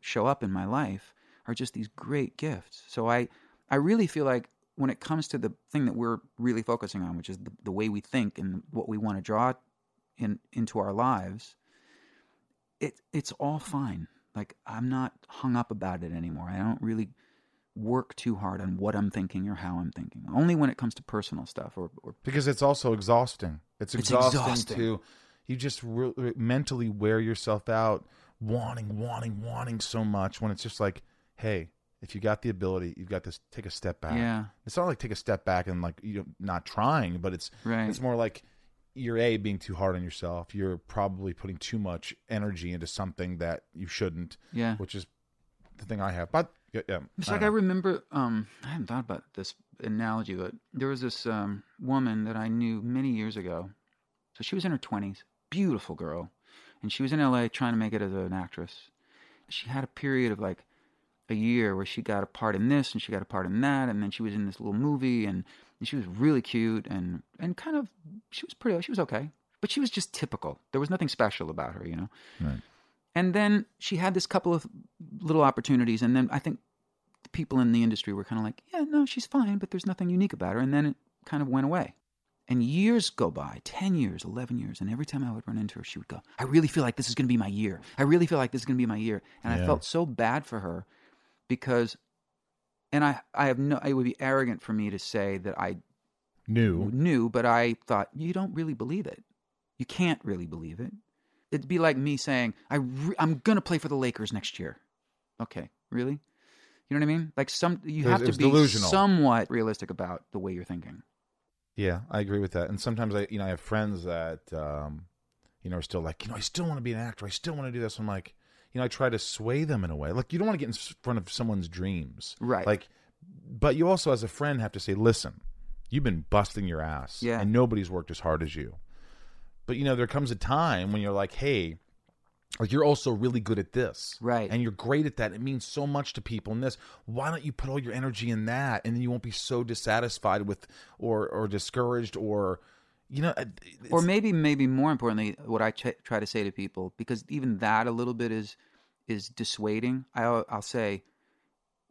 Speaker 7: show up in my life are just these great gifts. So i i really feel like when it comes to the thing that we're really focusing on which is the, the way we think and what we want to draw in into our lives it it's all fine like i'm not hung up about it anymore i don't really work too hard on what i'm thinking or how i'm thinking only when it comes to personal stuff or, or
Speaker 3: because it's also exhausting. It's
Speaker 7: It's
Speaker 3: exhausting,
Speaker 7: exhausting.
Speaker 3: to you just re- mentally wear yourself out, wanting, wanting, wanting so much. When it's just like, hey, if you got the ability, you've got this. Take a step back.
Speaker 7: Yeah.
Speaker 3: it's not like take a step back and like you know not trying, but it's
Speaker 7: Right.
Speaker 3: It's more like you're a being too hard on yourself. You're probably putting too much energy into something that you shouldn't.
Speaker 7: Yeah.
Speaker 3: which is the thing I have. But yeah, yeah
Speaker 7: It's
Speaker 3: I
Speaker 7: like
Speaker 3: don't
Speaker 7: I remember. Um, I hadn't thought about this analogy, but there was this um, woman that I knew many years ago. So she was in her twenties, beautiful girl, and she was in L.A. trying to make it as an actress. She had a period of like a year where she got a part in this and she got a part in that, and then she was in this little movie, and, and she was really cute and and kind of she was pretty. She was okay, but she was just typical. There was nothing special about her, you know.
Speaker 3: Right.
Speaker 7: And then she had this couple of little opportunities, and then I think the people in the industry were kind of like, "Yeah, no, she's fine, but there's nothing unique about her." And then it kind of went away. And years go by 10 years, 11 years. And every time I would run into her, she would go, I really feel like this is going to be my year. I really feel like this is going to be my year. And I felt so bad for her because, and I, I have no, it would be arrogant for me to say that I
Speaker 3: knew
Speaker 7: knew, but I thought, you don't really believe it. You can't really believe it. It'd be like me saying, I re- I'm going to play for the Lakers next year. Okay, really? You know what I mean? Like some, you
Speaker 3: It was-
Speaker 7: have
Speaker 3: it
Speaker 7: to be
Speaker 3: delusional.
Speaker 7: somewhat realistic about the way you're thinking.
Speaker 3: Yeah, I agree with that. And sometimes I, you know, I have friends that, um, you know, are still like, you know, I still want to be an actor. I still want to do this. I'm like, you know, I try to sway them in a way. Like, you don't want to get in front of someone's dreams,
Speaker 7: Right.
Speaker 3: Like, but you also, as a friend, have to say, listen, you've been busting your ass,
Speaker 7: Yeah.
Speaker 3: and nobody's worked as hard as you. But you know, there comes a time when you're like, hey, like you're also really good at this,
Speaker 7: Right.
Speaker 3: And you're great at that. It means so much to people. And this, why don't you put all your energy in that, and then you won't be so dissatisfied with, or or discouraged, or you know,
Speaker 7: or maybe maybe more importantly what i ch- try to say to people because even that a little bit is is dissuading I'll, I'll say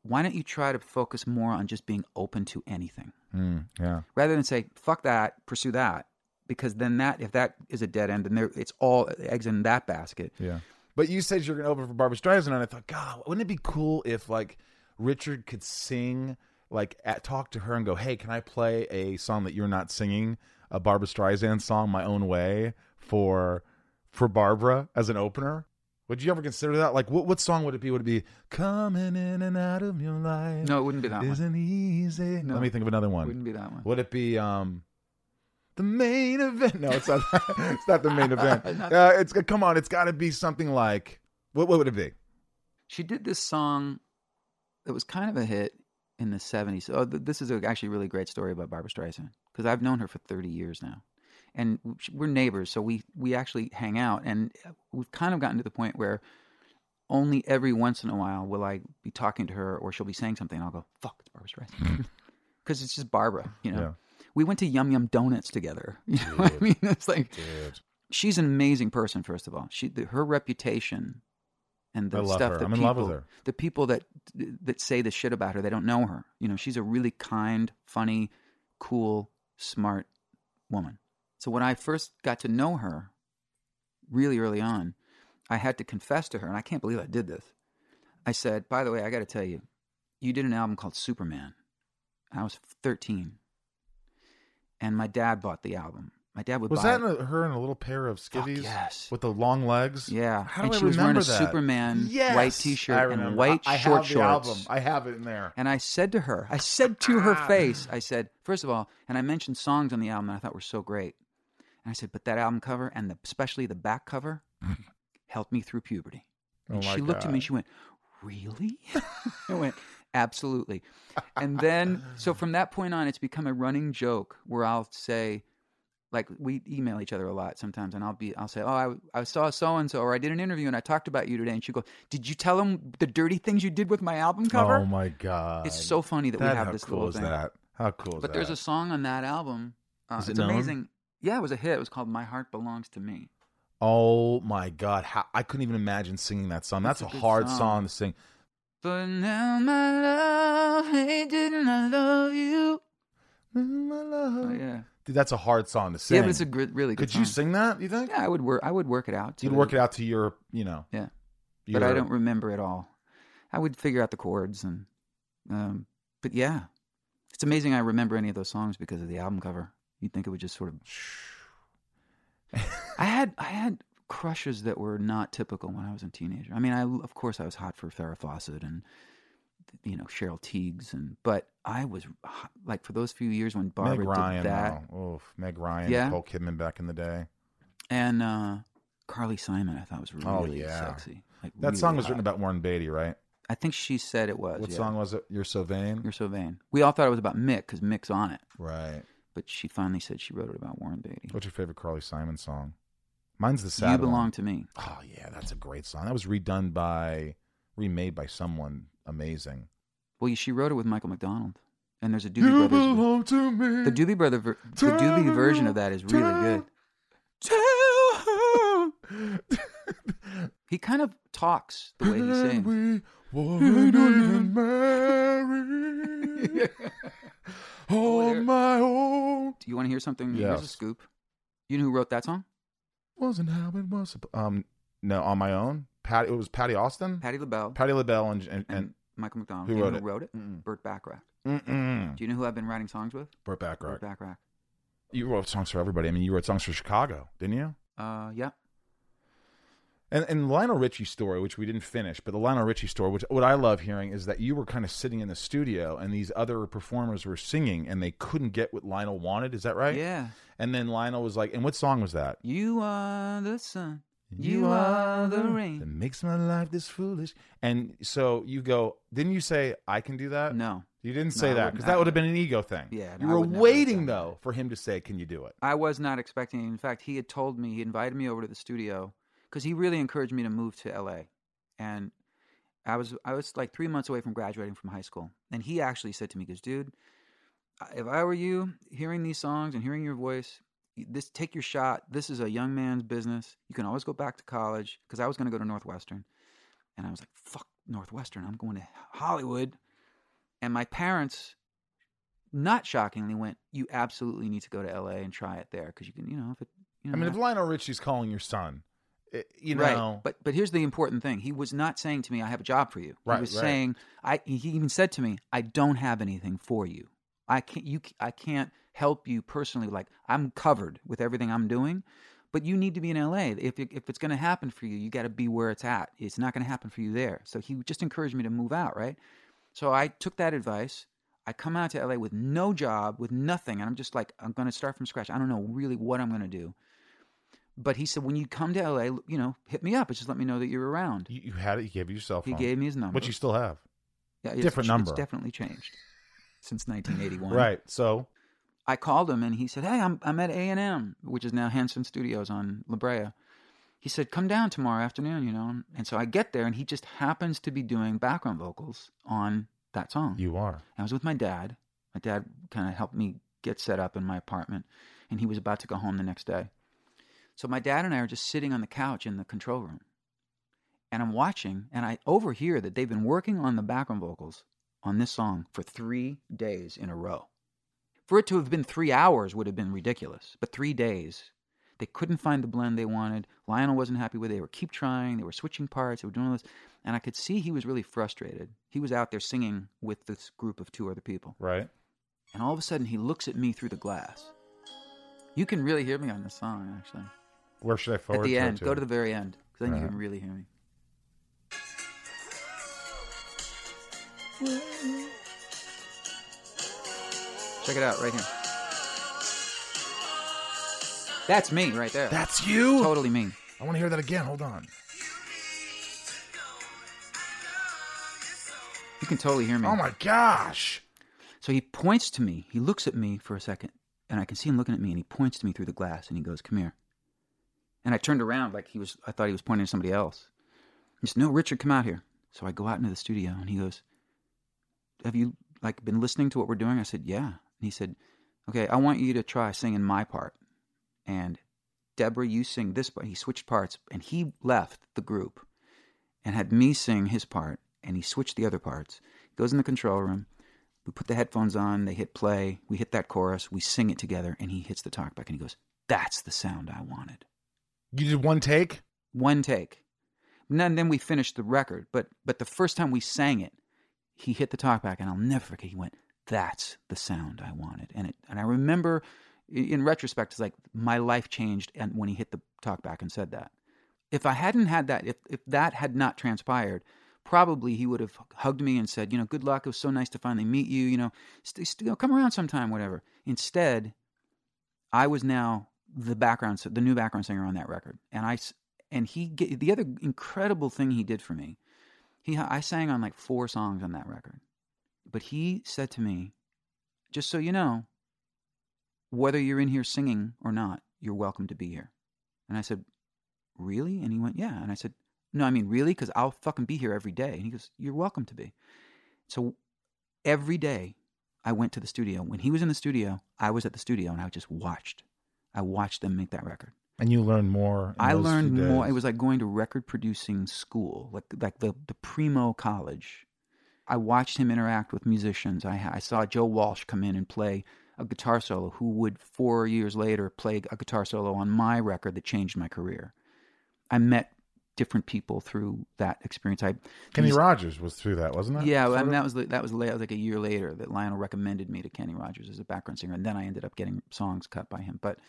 Speaker 7: why don't you try to focus more on just being open to anything?
Speaker 3: Mm, yeah,
Speaker 7: rather than say fuck that pursue that because then that if that is a dead end then there it's all eggs in that basket.
Speaker 3: Yeah. But you said you're going to open for Barbra Streisand, and I thought, God, wouldn't it be cool if like Richard could sing, like at, talk to her and go, Hey, can I play a song that you're not singing, a Barbra Streisand song, my own way for for Barbra as an opener? Would you ever consider that? Like, what what song would it be? Would it be "Coming in and out of your life"?
Speaker 7: no it wouldn't be that one
Speaker 3: isn't easy.
Speaker 7: No.
Speaker 3: Let me think of another one.
Speaker 7: wouldn't be that one
Speaker 3: Would it be um the main event? No, it's not. it's not the main event. Uh, it's come on. It's got to be something like what? What would it be?
Speaker 7: she did this song that was kind of a hit in the 70s. Oh, th- this is a, actually a really great story about Barbra Streisand because I've known her for 30 years now. And we're neighbors, so we, we actually hang out. And uh, we've kind of gotten to the point where only every once in a while will I be talking to her or she'll be saying something and I'll go, fuck, it's Barbra Streisand. Because it's just Barbra, you know?
Speaker 3: Yeah.
Speaker 7: We went to Yum Yum Donuts together. You know what I mean? It's like,
Speaker 3: Dude,
Speaker 7: she's an amazing person. First of all, she the, her reputation and the stuff
Speaker 3: her.
Speaker 7: that
Speaker 3: I'm in
Speaker 7: people,
Speaker 3: love with her.
Speaker 7: the people that that say the shit about her, they don't know her. You know, she's a really kind, funny, cool, smart woman. So when I first got to know her, really early on, I had to confess to her, and I can't believe I did this. I said, "By the way, I got to tell you, you did an album called Superman." I was 13, and my dad bought the album. My dad would
Speaker 3: was
Speaker 7: buy
Speaker 3: that a, her in a little pair of
Speaker 7: Fuck
Speaker 3: skivvies?
Speaker 7: yes.
Speaker 3: with the long legs.
Speaker 7: Yeah,
Speaker 3: How
Speaker 7: and
Speaker 3: do I
Speaker 7: she was wearing
Speaker 3: remember
Speaker 7: a
Speaker 3: that?
Speaker 7: Superman
Speaker 3: Yes!
Speaker 7: white T-shirt and white
Speaker 3: I, I
Speaker 7: short
Speaker 3: have the
Speaker 7: shorts.
Speaker 3: album. I have it in there.
Speaker 7: And I said to her, I said to her
Speaker 3: Ah.
Speaker 7: face, I said, first of all, and I mentioned songs on the album that I thought were so great. And I said, but that album cover and the, especially the back cover helped me through puberty.
Speaker 3: Oh
Speaker 7: And
Speaker 3: my
Speaker 7: she looked at me and she went, Really? I went, Absolutely. And then, so from that point on, it's become a running joke where I'll say, like we email each other a lot sometimes, and I'll be, I'll say, oh, I, I saw so and so, or I did an interview and I talked about you today, and she goes, did you tell them the dirty things you did with my album cover?
Speaker 3: Oh my god!
Speaker 7: It's so funny that,
Speaker 3: That-
Speaker 7: we have
Speaker 3: how
Speaker 7: this
Speaker 3: cool
Speaker 7: little
Speaker 3: is
Speaker 7: thing.
Speaker 3: that? How cool is that?
Speaker 7: But
Speaker 3: that?
Speaker 7: there's a song on that album. Uh,
Speaker 3: it
Speaker 7: it's
Speaker 3: known?
Speaker 7: amazing. Yeah, it was a hit. It was called "My Heart Belongs to Me."
Speaker 3: Oh my god! How, I couldn't even imagine singing that song. That's,
Speaker 7: That's
Speaker 3: a,
Speaker 7: a
Speaker 3: hard
Speaker 7: song.
Speaker 3: song to sing.
Speaker 7: But now, my love, hey, didn't I love you? my love Oh, yeah,
Speaker 3: Dude, that's a hard song to sing.
Speaker 7: yeah, but it's a gr- really good.
Speaker 3: Could you
Speaker 7: song.
Speaker 3: sing that? You think?
Speaker 7: Yeah, I would work. I would work it out. to
Speaker 3: You'd work it out to your, you know.
Speaker 7: Yeah.
Speaker 3: your,
Speaker 7: but I don't remember it all. I would figure out the chords and, um, but yeah, it's amazing I remember any of those songs because of the album cover. You'd think it would just sort of. I had I had crushes that were not typical when I was a teenager. I mean, I of course I was hot for Farrah Fawcett and you know Cheryl Tiegs and but I was like for those few years when Barbra
Speaker 3: Meg
Speaker 7: did
Speaker 3: Ryan,
Speaker 7: that
Speaker 3: though. Oof, Meg Ryan,
Speaker 7: Yeah.
Speaker 3: Nicole Kidman back in the day.
Speaker 7: and uh, Carly Simon, I thought was really
Speaker 3: Oh, yeah.
Speaker 7: sexy. Like
Speaker 3: That
Speaker 7: really
Speaker 3: song was
Speaker 7: hot.
Speaker 3: written about Warren Beatty, right?
Speaker 7: I think she said it was.
Speaker 3: What
Speaker 7: yeah.
Speaker 3: song was it? You're so vain.
Speaker 7: You're so vain. We all thought it was about Mick because Mick's on it,
Speaker 3: right.
Speaker 7: but she finally said she wrote it about Warren Beatty.
Speaker 3: What's your favorite Carly Simon song? Mine's the sad
Speaker 7: you
Speaker 3: one.
Speaker 7: belong to me.
Speaker 3: Oh yeah, that's a great song. That was redone by, remade by someone amazing.
Speaker 7: Well, she wrote it with Michael McDonald, and there's a Doobie Brothers.
Speaker 3: to me.
Speaker 7: The Doobie Brother, ver- the Doobie version of that is really good. He kind of talks the way he sings.
Speaker 3: we wouldn't even marry
Speaker 7: Oh,
Speaker 3: on my own.
Speaker 7: Do you want to hear something? Here's a scoop. You know who wrote that song?
Speaker 3: Wasn't how it was. Um, no, on my own. Pat. It was Patti Austin,
Speaker 7: Patti LaBelle
Speaker 3: Patti LaBelle, and and,
Speaker 7: and,
Speaker 3: and
Speaker 7: Michael McDonald.
Speaker 3: who
Speaker 7: you know
Speaker 3: wrote
Speaker 7: who
Speaker 3: it?
Speaker 7: wrote it?
Speaker 3: Mm-mm.
Speaker 7: Burt Bacharach.
Speaker 3: Mm-mm.
Speaker 7: Do you know who I've been writing songs with?
Speaker 3: Burt Bacharach.
Speaker 7: Burt Bacharach.
Speaker 3: You wrote songs for everybody. I mean, you wrote songs for Chicago, didn't you?
Speaker 7: Uh, yeah.
Speaker 3: And and Lionel Richie's story, which we didn't finish, but the Lionel Richie story, which what I love hearing is that you were kind of sitting in the studio and these other performers were singing and they couldn't get what Lionel wanted. Is that right?
Speaker 7: Yeah.
Speaker 3: And then Lionel was like, "And what song was that?"
Speaker 7: You are the sun. You are the rain.
Speaker 3: that makes my life this foolish. And so you go, didn't you say I can do that?
Speaker 7: No.
Speaker 3: you didn't say
Speaker 7: I
Speaker 3: that because that would have been an ego thing.
Speaker 7: Yeah,
Speaker 3: you
Speaker 7: no,
Speaker 3: were
Speaker 7: would never have
Speaker 3: waiting though for him to say, "Can you do it?"
Speaker 7: I was not expecting. In fact, he had told me he invited me over to the studio because he really encouraged me to move to LA, and I was I was like three months away from graduating from high school, and he actually said to me, "Because dude, if I were you, hearing these songs and hearing your voice, this take your shot. This is a young man's business. You can always go back to college because I was going to go to Northwestern, and I was like, fuck Northwestern. I'm going to Hollywood, and my parents." Not shockingly, went. You absolutely need to go to LA and try it there because you can, you know, if it, you know,
Speaker 3: I mean, if Lionel Richie's calling your son, it, you know,
Speaker 7: right. But but here's the important thing. He was not saying to me, "I have a job for you."
Speaker 3: Right,
Speaker 7: He was
Speaker 3: right.
Speaker 7: saying, "I." He even said to me, "I don't have anything for you. I can't. You. I can't help you personally. Like I'm covered with everything I'm doing." But you need to be in LA. If if it's going to happen for you, you got to be where it's at. It's not going to happen for you there. So he just encouraged me to move out, right? So I took that advice. I come out to LA with no job, with nothing, and I'm just like, I'm going to start from scratch. I don't know really what I'm going to do. But he said, when you come to LA, you know, hit me up. and Just let me know that you're around.
Speaker 3: you, you had it. He gave you your cell phone.
Speaker 7: He gave me his number.
Speaker 3: which you still have.
Speaker 7: Yeah, it's-
Speaker 3: different
Speaker 7: it's,
Speaker 3: number.
Speaker 7: It's definitely changed since 1981.
Speaker 3: Right. So
Speaker 7: I called him and he said, "Hey, I'm I'm at A and M, which is now Henson Studios on La Brea." He said, "Come down tomorrow afternoon," you know. And so I get there and he just happens to be doing background vocals on that song.
Speaker 3: you are.
Speaker 7: I was with my dad. My dad kind of helped me get set up in my apartment, and he was about to go home the next day. So my dad and I are just sitting on the couch in the control room, and I'm watching, and I overhear that they've been working on the background vocals on this song for three days in a row. For it to have been three hours would have been ridiculous, but three days. They couldn't find the blend they wanted. Lionel wasn't happy with it. They were keep trying. They were switching parts. They were doing all this. And I could see he was really frustrated. He was out there singing with this group of two other people.
Speaker 3: Right.
Speaker 7: And all of a sudden, he looks at me through the glass. You can really hear me on this song, actually.
Speaker 3: Where should I forward
Speaker 7: at the end,
Speaker 3: to?
Speaker 7: go to the very end, because then you can really hear me. Check it out right here. That's me right there.
Speaker 3: That's you.
Speaker 7: totally me.
Speaker 3: I want to hear that again. Hold on.
Speaker 7: You can totally hear me.
Speaker 3: Oh my gosh.
Speaker 7: So he points to me. He looks at me for a second, and I can see him looking at me, and he points to me through the glass, and he goes, "Come here." And I turned around like he was. I thought he was pointing to somebody else. He said, "No, Richard, come out here." So I go out into the studio, and he goes, "Have you like been listening to what we're doing?" I said, "Yeah." And he said, "Okay, I want you to try singing my part." And Deborah, you sing this part. He switched parts, and he left the group and had me sing his part, and he switched the other parts. He goes in the control room. We put the headphones on, they hit play, we hit that chorus, we sing it together, and he hits the talkback and he goes, That's the sound I wanted.
Speaker 3: You did one take.
Speaker 7: One take. And then, then we finished the record, but but the first time we sang it, he hit the talkback, and I'll never forget. He went, "That's the sound I wanted," and it. And I remember, in retrospect, it's like my life changed, and when he hit the talkback and said that. If I hadn't had that, if if that had not transpired, probably he would have hugged me and said, you know, good luck. It was so nice to finally meet you. You know, st- st- you know, come around sometime, whatever. Instead, I was now the background, the new background singer on that record, and I and he the other incredible thing he did for me, he I sang on like four songs on that record, but he said to me, just so you know, whether you're in here singing or not, you're welcome to be here. And I said, really? And he went, yeah. And I said, no, I mean really, because I'll fucking be here every day. And he goes, you're welcome to be. So every day I went to the studio. When he was in the studio, I was at the studio and I just watched. I watched them make that record.
Speaker 3: And you learn more.
Speaker 7: I learned more. It was like going to record producing school, like like the the primo college. I watched him interact with musicians. I I saw Joe Walsh come in and play a guitar solo, who would four years later play a guitar solo on my record that changed my career. I met different people through that experience. I
Speaker 3: Kenny
Speaker 7: these-
Speaker 3: Rogers was through that, wasn't it?
Speaker 7: yeah, I mean, that was that was la- that was like a year later that Lionel recommended me to Kenny Rogers as a background singer, and then I ended up getting songs cut by him. But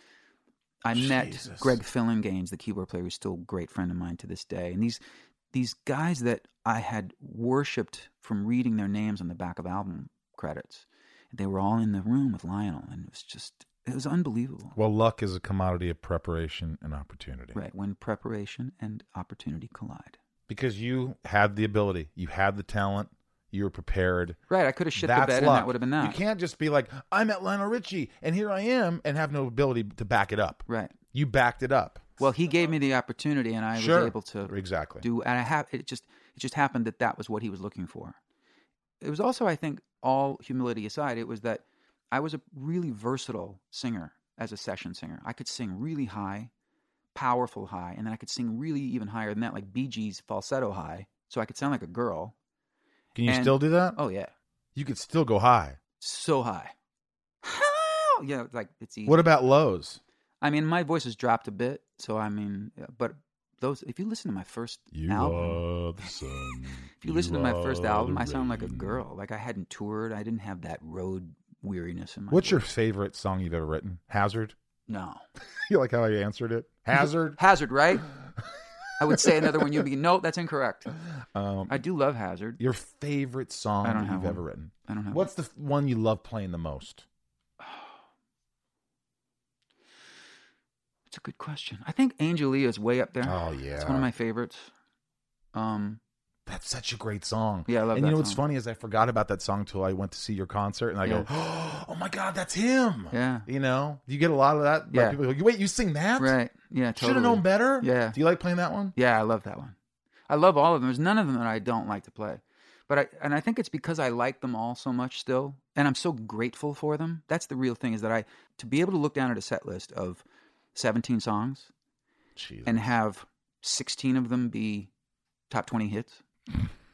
Speaker 7: I met
Speaker 3: Jesus.
Speaker 7: Greg Phillinganes, the keyboard player, who's still a great friend of mine to this day, and these these guys that I had worshipped from reading their names on the back of album credits, they were all in the room with Lionel, and it was just it was unbelievable.
Speaker 3: Well, luck is a commodity of preparation and opportunity.
Speaker 7: Right when preparation and opportunity collide.
Speaker 3: Because you had the ability, you had the talent, you were prepared.
Speaker 7: Right, I could have shit the bed,
Speaker 3: luck.
Speaker 7: and that would have been that.
Speaker 3: You can't just be like, I'm at Lionel Richie, and here I am, and have no ability to back it up.
Speaker 7: Right.
Speaker 3: You backed it up.
Speaker 7: Well, he gave me the opportunity, and I
Speaker 3: Sure.
Speaker 7: was able to
Speaker 3: Exactly.
Speaker 7: do and I have it just it just happened that that was what he was looking for. It was also I think all humility aside it was that I was a really versatile singer as a session singer. I could sing really high, powerful high, and then I could sing really even higher than that like Bee Gees falsetto high, so I could sound like a girl.
Speaker 3: Can you
Speaker 7: and-
Speaker 3: still do that?
Speaker 7: Oh yeah.
Speaker 3: You could still go high.
Speaker 7: So high. yeah, like it's easy.
Speaker 3: What about lows?
Speaker 7: I mean, my voice has dropped a bit, so I mean, but those if you listen to my first
Speaker 3: You
Speaker 7: album,
Speaker 3: are the sun.
Speaker 7: If you listen to my first album, I sound like a girl. Like I hadn't toured. I didn't have that road weariness in my.
Speaker 3: What's your favorite song you've ever written? Hazard?
Speaker 7: no
Speaker 3: You like how I answered it? Hazard?
Speaker 7: Hazard? Right? I would say another one. You'd be no, that's incorrect.
Speaker 3: Um,
Speaker 7: I do love Hazard.
Speaker 3: your favorite song
Speaker 7: I don't
Speaker 3: that
Speaker 7: have
Speaker 3: you've
Speaker 7: one.
Speaker 3: ever written?
Speaker 7: I don't know.
Speaker 3: What's the f- one you love playing the most?
Speaker 7: It's a good question. I think Angelia is way up there.
Speaker 3: Oh, yeah.
Speaker 7: it's one of my favorites. Um,
Speaker 3: That's such a great song.
Speaker 7: Yeah, I love
Speaker 3: And you know what's
Speaker 7: song.
Speaker 3: funny is I forgot about that song till I went to see your concert, and I go, "Oh my god, that's him!"
Speaker 7: yeah,
Speaker 3: You know, you get a lot of that?
Speaker 7: Yeah.
Speaker 3: people go, "Wait, you sing that?
Speaker 7: right. Yeah, Totally.
Speaker 3: Should have known better."
Speaker 7: Yeah.
Speaker 3: Do you like playing that one?
Speaker 7: Yeah, I love that one. I love all of them. There's none of them that I don't like to play. But I and I think it's because I like them all so much still, and I'm so grateful for them. That's the real thing is that I to be able to look down at a set list of 17 songs
Speaker 3: Jesus.
Speaker 7: and have 16 of them be top 20 hits.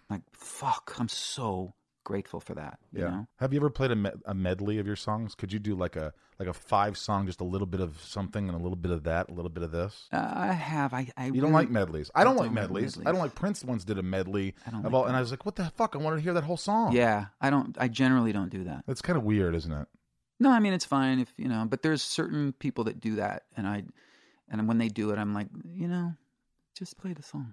Speaker 7: Like fuck, I'm so grateful for that. You
Speaker 3: yeah.
Speaker 7: know?
Speaker 3: Have you ever played a, me- a medley of your songs? Could you do like a like a five song, just a little bit of something and a little bit of that, a little bit of this?
Speaker 7: Uh, I have. I. I
Speaker 3: You don't like medleys. I don't, like
Speaker 7: don't like
Speaker 3: medleys. I don't like Prince once did a medley
Speaker 7: I don't
Speaker 3: of
Speaker 7: like
Speaker 3: all, and. I was like, "What the fuck? I wanted to hear that whole song."
Speaker 7: Yeah, I don't. I generally don't do that.
Speaker 3: that's kind of weird, isn't it?
Speaker 7: No, I mean it's fine if you know, but there's certain people that do that, and I, and when they do it, I'm like, you know, just play the song.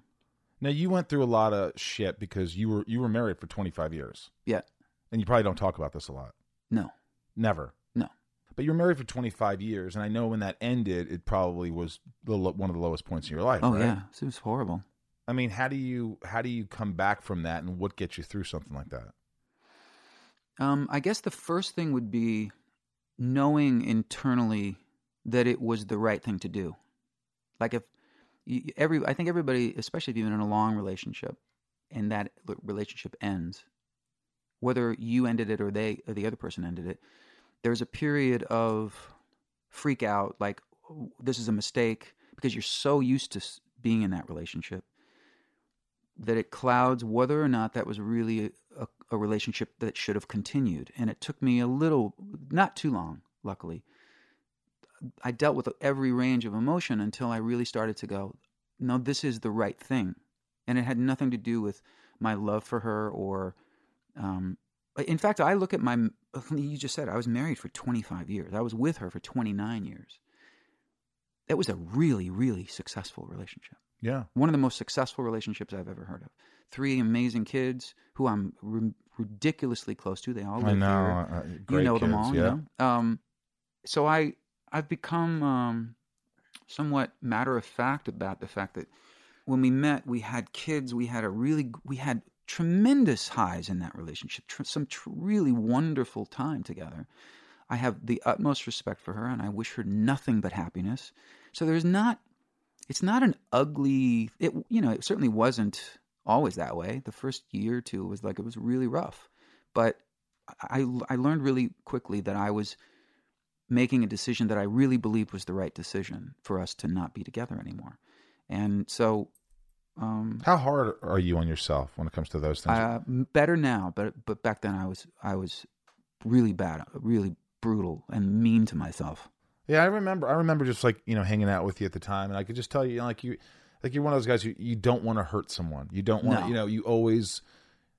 Speaker 3: Now you went through a lot of shit because you were you were married for 25 years,
Speaker 7: Yeah,
Speaker 3: and you probably don't talk about this a lot.
Speaker 7: no,
Speaker 3: Never.
Speaker 7: no.
Speaker 3: But you were married for 25 years, and I know when that ended, it probably was the lo- one of the lowest points in your life.
Speaker 7: Oh
Speaker 3: right?
Speaker 7: yeah, it was horrible.
Speaker 3: I mean, how do you how do you come back from that, and what gets you through something like that?
Speaker 7: Um, I guess the first thing would be knowing internally that it was the right thing to do. Like if you, every, I think everybody, especially if you've been in a long relationship, and that relationship ends, whether you ended it or they or the other person ended it, there's a period of freak out, like "Oh, this is a mistake, because you're so used to being in that relationship that it clouds whether or not that was really a, a relationship that should have continued. And it took me a little, not too long, luckily. I dealt with every range of emotion until I really started to go, no, this is the right thing. And it had nothing to do with my love for her or, um, in fact, I look at my, you just said I was married for 25 years. I was with her for 29 years. That was a really, really successful relationship
Speaker 3: Yeah,
Speaker 7: one of the most successful relationships I've ever heard of. three amazing kids who I'm r- ridiculously close to. They all
Speaker 3: I
Speaker 7: live
Speaker 3: know.
Speaker 7: here
Speaker 3: uh,
Speaker 7: you know them all.
Speaker 3: Yeah.
Speaker 7: You know? Um, so I I've become um, somewhat matter of fact about the fact that when we met, we had kids. We had a really we had tremendous highs in that relationship. Tr- some tr- really wonderful time together. I have the utmost respect for her, and I wish her nothing but happiness. So there's not. It's not an ugly. It you know it certainly wasn't always that way. The first year or two was like it was really rough, but I I learned really quickly that I was making a decision that I really believed was the right decision for us to not be together anymore. And so, um,
Speaker 3: How hard are you on yourself when it comes to those things?
Speaker 7: uh, better now, but but back then I was I was really bad, really brutal and mean to myself.
Speaker 3: Yeah, I remember. I remember just like you know hanging out with you at the time, and I could just tell you, you know, like you, like you're one of those guys who you don't want to hurt someone. You don't want,
Speaker 7: No.
Speaker 3: you know, you always,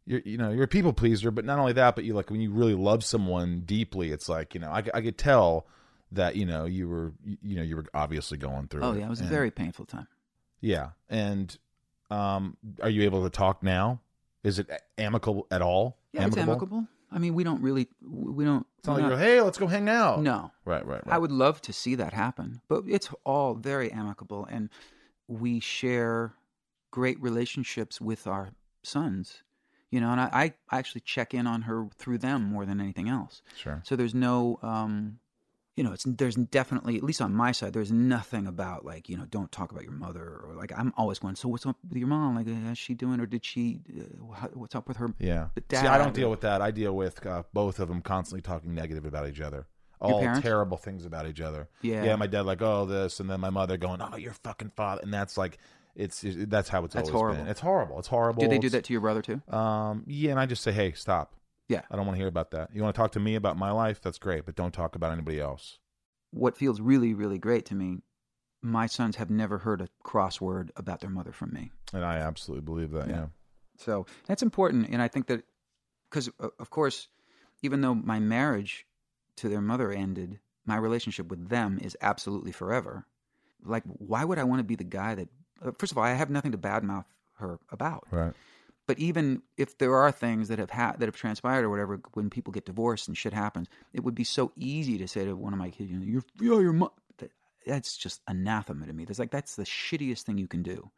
Speaker 3: you're, you know, you're a people pleaser. But not only that, but you like when you really love someone deeply, it's like you know, I, I could tell that you know you were, you, know, you were obviously going through.
Speaker 7: Oh yeah, it was a very painful time.
Speaker 3: yeah. And um, are you able to talk now? Is it amicable at all?
Speaker 7: Yeah, it's amicable. I mean, we don't really we don't.
Speaker 3: It's not like
Speaker 7: not-
Speaker 3: hey, let's go hang out.
Speaker 7: no,
Speaker 3: Right, right, right.
Speaker 7: I would love to see that happen, but it's all very amicable, and we share great relationships with our sons. You know, and I, I actually check in on her through them more than anything else.
Speaker 3: sure.
Speaker 7: So there's no, um, you know, it's there's definitely at least on my side, there's nothing about like you know, don't talk about your mother or like I'm always going. So what's up with your mom? Like, how's she doing, or did she? Uh, what's up with her?
Speaker 3: Yeah.
Speaker 7: But
Speaker 3: See, I don't deal with that. I deal with uh, both of them constantly talking negative about each other. All terrible things about each other.
Speaker 7: Yeah.
Speaker 3: Yeah, my dad like, oh, this, and then my mother going, oh, your fucking father, and that's like, it's it, that's how it's
Speaker 7: That's
Speaker 3: always
Speaker 7: horrible.
Speaker 3: been. It's horrible. It's horrible.
Speaker 7: Did they do that to your brother too?
Speaker 3: Um, yeah, and I just say, hey, stop.
Speaker 7: Yeah.
Speaker 3: I don't want to hear about that. You want to talk to me about my life? That's great, but don't talk about anybody else.
Speaker 7: what feels really, really great to me, my sons have never heard a crossword about their mother from me.
Speaker 3: And I absolutely believe that.
Speaker 7: Yeah.
Speaker 3: Yeah.
Speaker 7: So that's important. And I think that, because of course, even though my marriage to their mother ended, my relationship with them is absolutely forever. Like, why would I want to be the guy that, Uh, first of all, I have nothing to badmouth her about.
Speaker 3: Right.
Speaker 7: But even if there are things that have ha- that have transpired or whatever, when people get divorced and shit happens, it would be so easy to say to one of my kids, you know, "You're, you're your mom." That's just anathema to me. That's like that's the shittiest thing you can do.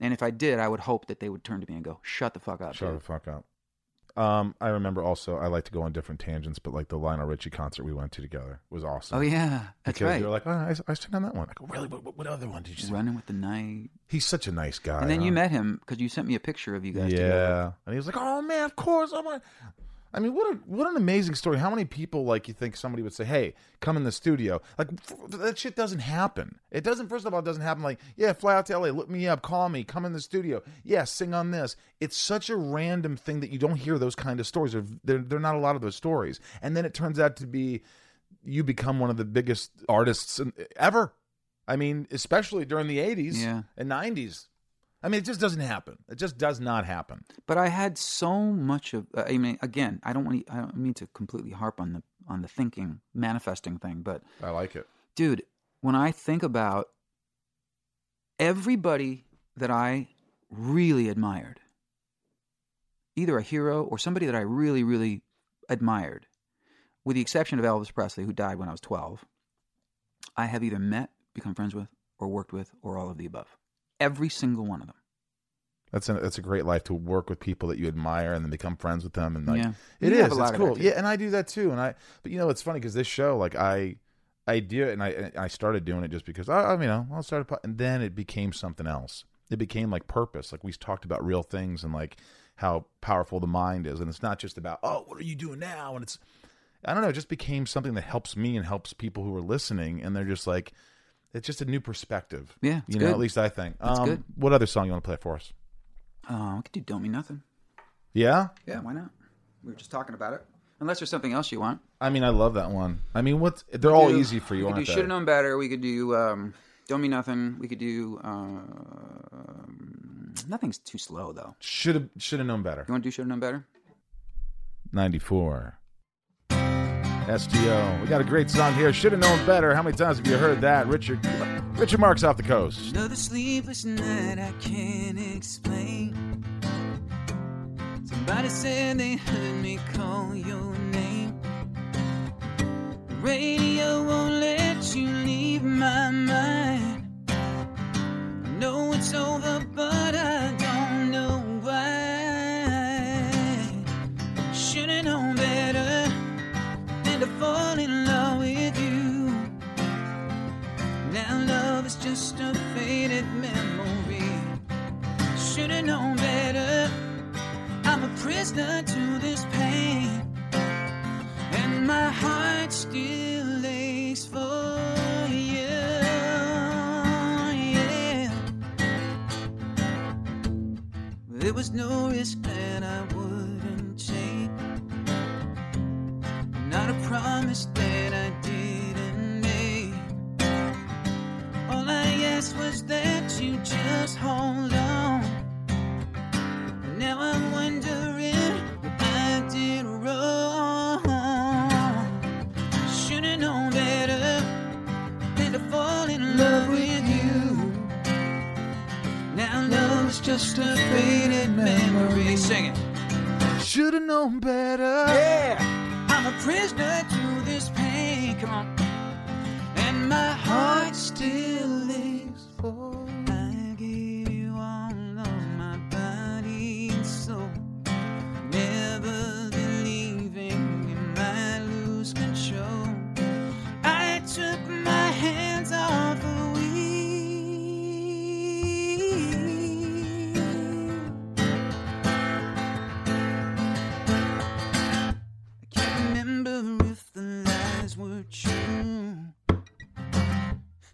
Speaker 7: And if I did, I would hope that they would turn to me and go, "Shut the fuck up."
Speaker 3: Shut
Speaker 7: dude."
Speaker 3: the fuck up. Um, I remember also I like to go on different tangents, but like the Lionel Richie concert we went to together was awesome.
Speaker 7: Oh yeah, that's
Speaker 3: because
Speaker 7: right.
Speaker 3: You're like, oh, I, I seen on that one. I go, really? What, what other one did you see?
Speaker 7: Running with the night.
Speaker 3: He's such a nice guy.
Speaker 7: and then you met him because you sent me a picture of you guys
Speaker 3: yeah,
Speaker 7: together.
Speaker 3: and he was like, "Oh man, of course." I'm like, I mean, what a what an amazing story. How many people like you think somebody would say, "Hey, come in the studio"? Like f- that shit doesn't happen. It doesn't. First of all, it doesn't happen. Like, yeah, fly out to LA, look me up, call me, come in the studio. Yeah, sing on this. It's such a random thing that you don't hear those kind of stories. There are not a lot of those stories, and then it turns out to be you become one of the biggest artists in, ever. I mean, especially during the '80s
Speaker 7: Yeah.
Speaker 3: and '90s. I mean, it just doesn't happen. It just does not happen.
Speaker 7: But I had so much of. uh, I mean, again, I don't want. to I don't mean to completely harp on the on the thinking, manifesting thing, but
Speaker 3: I like it.
Speaker 7: dude, when I think about everybody that I really admired, either a hero or somebody that I really, really admired, with the exception of Elvis Presley, who died when I was 12, I have either met, become friends with, or worked with, or all of the above. Every single one of them.
Speaker 3: That's a that's a great life to work with people that you admire and then become friends with them and like
Speaker 7: Yeah.
Speaker 3: it
Speaker 7: You
Speaker 3: is
Speaker 7: have a lot
Speaker 3: it's cool. yeah and I do that too and I but you know it's funny because this show like I I do it and I and I started doing it just because I, I you know I'll start a and then it became something else. It became like purpose. Like we talked about real things and like how powerful the mind is and it's not just about oh what are you doing now? And it's I don't know it just became something that helps me and helps people who are listening and they're just like it's just a new perspective
Speaker 7: Yeah,
Speaker 3: you know
Speaker 7: good.
Speaker 3: at least I think
Speaker 7: It's
Speaker 3: um,
Speaker 7: good.
Speaker 3: what other song you want to play for us
Speaker 7: Uh, we could do Don't Mean Nothing.
Speaker 3: yeah
Speaker 7: Yeah, why not? We were just talking about it. Unless there's something else you want.
Speaker 3: I mean, I love that one. I mean, what's they're all
Speaker 7: do-
Speaker 3: easy for you,
Speaker 7: We could
Speaker 3: aren't
Speaker 7: do? Should Have Known Better. We could do um, Don't Mean Nothing. We could do. Um, nothing's too slow, though.
Speaker 3: Should have should have known better.
Speaker 7: You want to do Should Have Known Better?
Speaker 3: Ninety four. STO. We got a great song here. Should have known better. How many times have you heard that? Richard Richard Marx off the coast.
Speaker 6: Another sleepless night I can't explain.
Speaker 7: Somebody said they heard me call your name. The radio won't let you leave my mind. I know it's over, but I just a faded memory. Should've known better. I'm a prisoner to this pain, and my heart still aches for you. Yeah. There was no risk that I wouldn't take, not a promise that I All I asked was that you just hold on. Now I'm wondering what I did wrong. Should've known better than to fall in love with you. Now love's just a faded memory. Sing it.
Speaker 3: Should have known better.
Speaker 7: Yeah, I'm a prisoner to this pain. Come on. My heart still aches for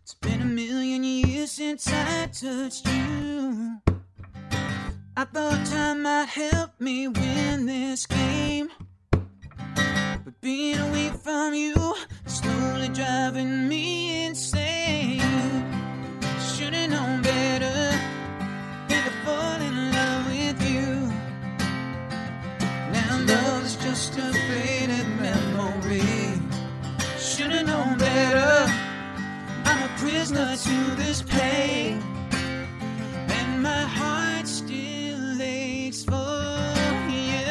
Speaker 7: It's been a million years since I touched you. I thought time might help me win this game. But being away from you is slowly driving me insane. Should've known better than to fall in love with you. Now love's just a faded memory. Should've known better. I'm a prisoner to this pain, and my heart still aches for you.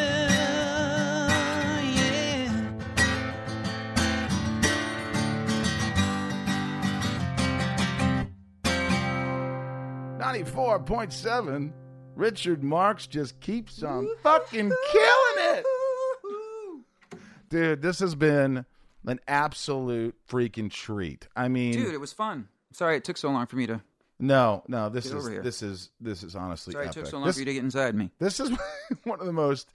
Speaker 7: Yeah.
Speaker 3: Ninety-four point seven. Richard Marx just keeps on fucking killing it. Dude, this has been an absolute freaking treat. I mean,
Speaker 8: Dude, it was fun. Sorry it took so long for me to.
Speaker 3: no, no, this
Speaker 8: Get
Speaker 3: is
Speaker 8: over here.
Speaker 3: this is this is honestly
Speaker 8: Sorry it took so long
Speaker 3: this,
Speaker 8: for you to get inside me.
Speaker 3: this is one of the most.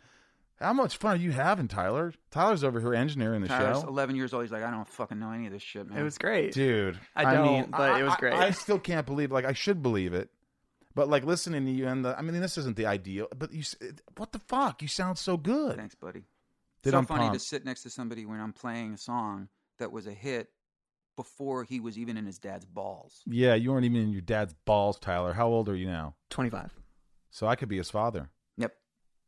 Speaker 3: How much fun are you having, Tyler? Tyler's over here engineering the
Speaker 8: Tyler's
Speaker 3: show.
Speaker 8: 11 years old. He's like, I don't fucking know any of this shit, man.
Speaker 2: It was great.
Speaker 3: Dude,
Speaker 2: I don't,
Speaker 3: mean,
Speaker 2: but
Speaker 3: I-
Speaker 2: it was great.
Speaker 3: I, still can't believe. Like, I should believe it, but like listening to you and the. I mean, this isn't the ideal, but you. What the fuck? You sound so good.
Speaker 8: Thanks, buddy.
Speaker 3: Dude,
Speaker 8: so
Speaker 3: I'm
Speaker 8: funny to sit next to somebody when I'm playing a song that was a hit before he was even in his dad's balls.
Speaker 3: Yeah, you weren't even in your dad's balls, Tyler. How old are you now?
Speaker 2: 25.
Speaker 3: So I could be his father.
Speaker 8: Yep.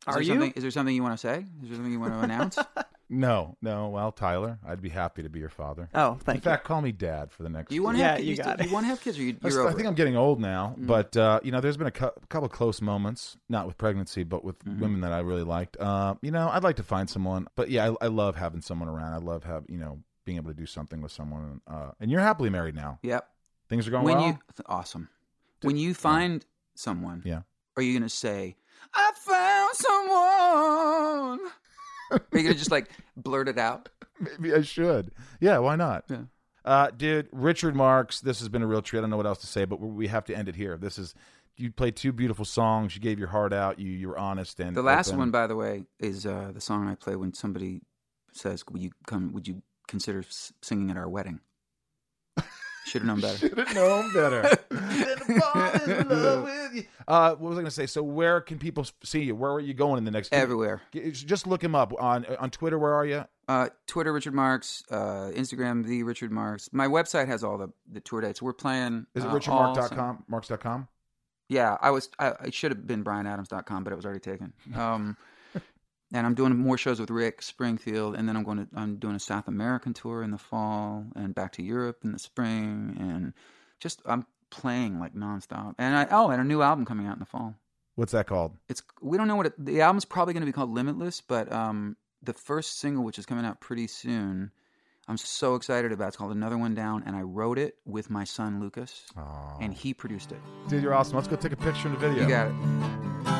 Speaker 8: Is
Speaker 2: Are you?
Speaker 8: Something, is there something you want to say? Is there something you want to announce?
Speaker 3: No, no. Well, Tyler, I'd be happy to be your father.
Speaker 2: Oh, thank you.
Speaker 3: In
Speaker 2: thank
Speaker 3: fact, call me dad for the next.
Speaker 8: You want to
Speaker 2: Yeah,
Speaker 8: have kids?
Speaker 2: you
Speaker 8: still-
Speaker 2: got
Speaker 8: do
Speaker 2: it.
Speaker 8: you want to have kids or you,
Speaker 3: I,
Speaker 8: you're
Speaker 3: I
Speaker 8: over
Speaker 3: think
Speaker 8: it?
Speaker 3: I'm getting old now,
Speaker 8: Mm.
Speaker 3: but uh, you know, there's been a cou- couple of close moments, not with pregnancy, but with
Speaker 8: Mm-hmm.
Speaker 3: women that I really liked. Uh, you know, I'd like to find someone, but yeah, I, I love having someone around. I love have you know being able to do something with someone. Uh, and you're happily married now.
Speaker 8: Yep.
Speaker 3: Things are going
Speaker 8: when
Speaker 3: well.
Speaker 8: you awesome. When you find someone,
Speaker 3: Yeah.
Speaker 8: are you gonna say, "I found someone"? are you gonna just like blurt it out?
Speaker 3: Maybe I should. Yeah, why not?
Speaker 8: Yeah.
Speaker 3: Uh, dude, Richard Marx, this has been a real treat. I don't know what else to say, but we have to end it here. This is you played two beautiful songs. You gave your heart out. You you were honest and
Speaker 8: The last
Speaker 3: open.
Speaker 8: one, by the way, is uh, the song I play when somebody says, "Would you come? Would you consider s- singing at our wedding?" Should have known better.
Speaker 3: Should have known better. Fall in love with you. Uh, what was I going to say? So, where can people see you? Where are you going in the next?
Speaker 8: Everywhere.
Speaker 3: G- Just look him up on on Twitter. Where are you?
Speaker 8: Uh, Twitter, Richard Marx. Uh, Instagram, the Richard Marx. My website has all the, the tour dates. We're playing.
Speaker 3: Is it
Speaker 8: uh, all
Speaker 3: richardmark.com? Marx.com?
Speaker 8: Yeah, I was. I, it should have been BryanAdams.com, but it was already taken. Um, and I'm doing more shows with Rick Springfield, and then I'm going to. I'm doing a South American tour in the fall, and back to Europe in the spring, and just I'm playing like nonstop. And I oh, and a new album coming out in the fall.
Speaker 9: What's that called?
Speaker 7: It's we don't know what it, the album's probably going to be called Limitless, but um, the first single, which is coming out pretty soon, I'm so excited about. It's called Another One Down, and I wrote it with my son Lucas, and he produced it.
Speaker 9: Dude, you're awesome. Let's go take a picture in the video.
Speaker 7: You got it.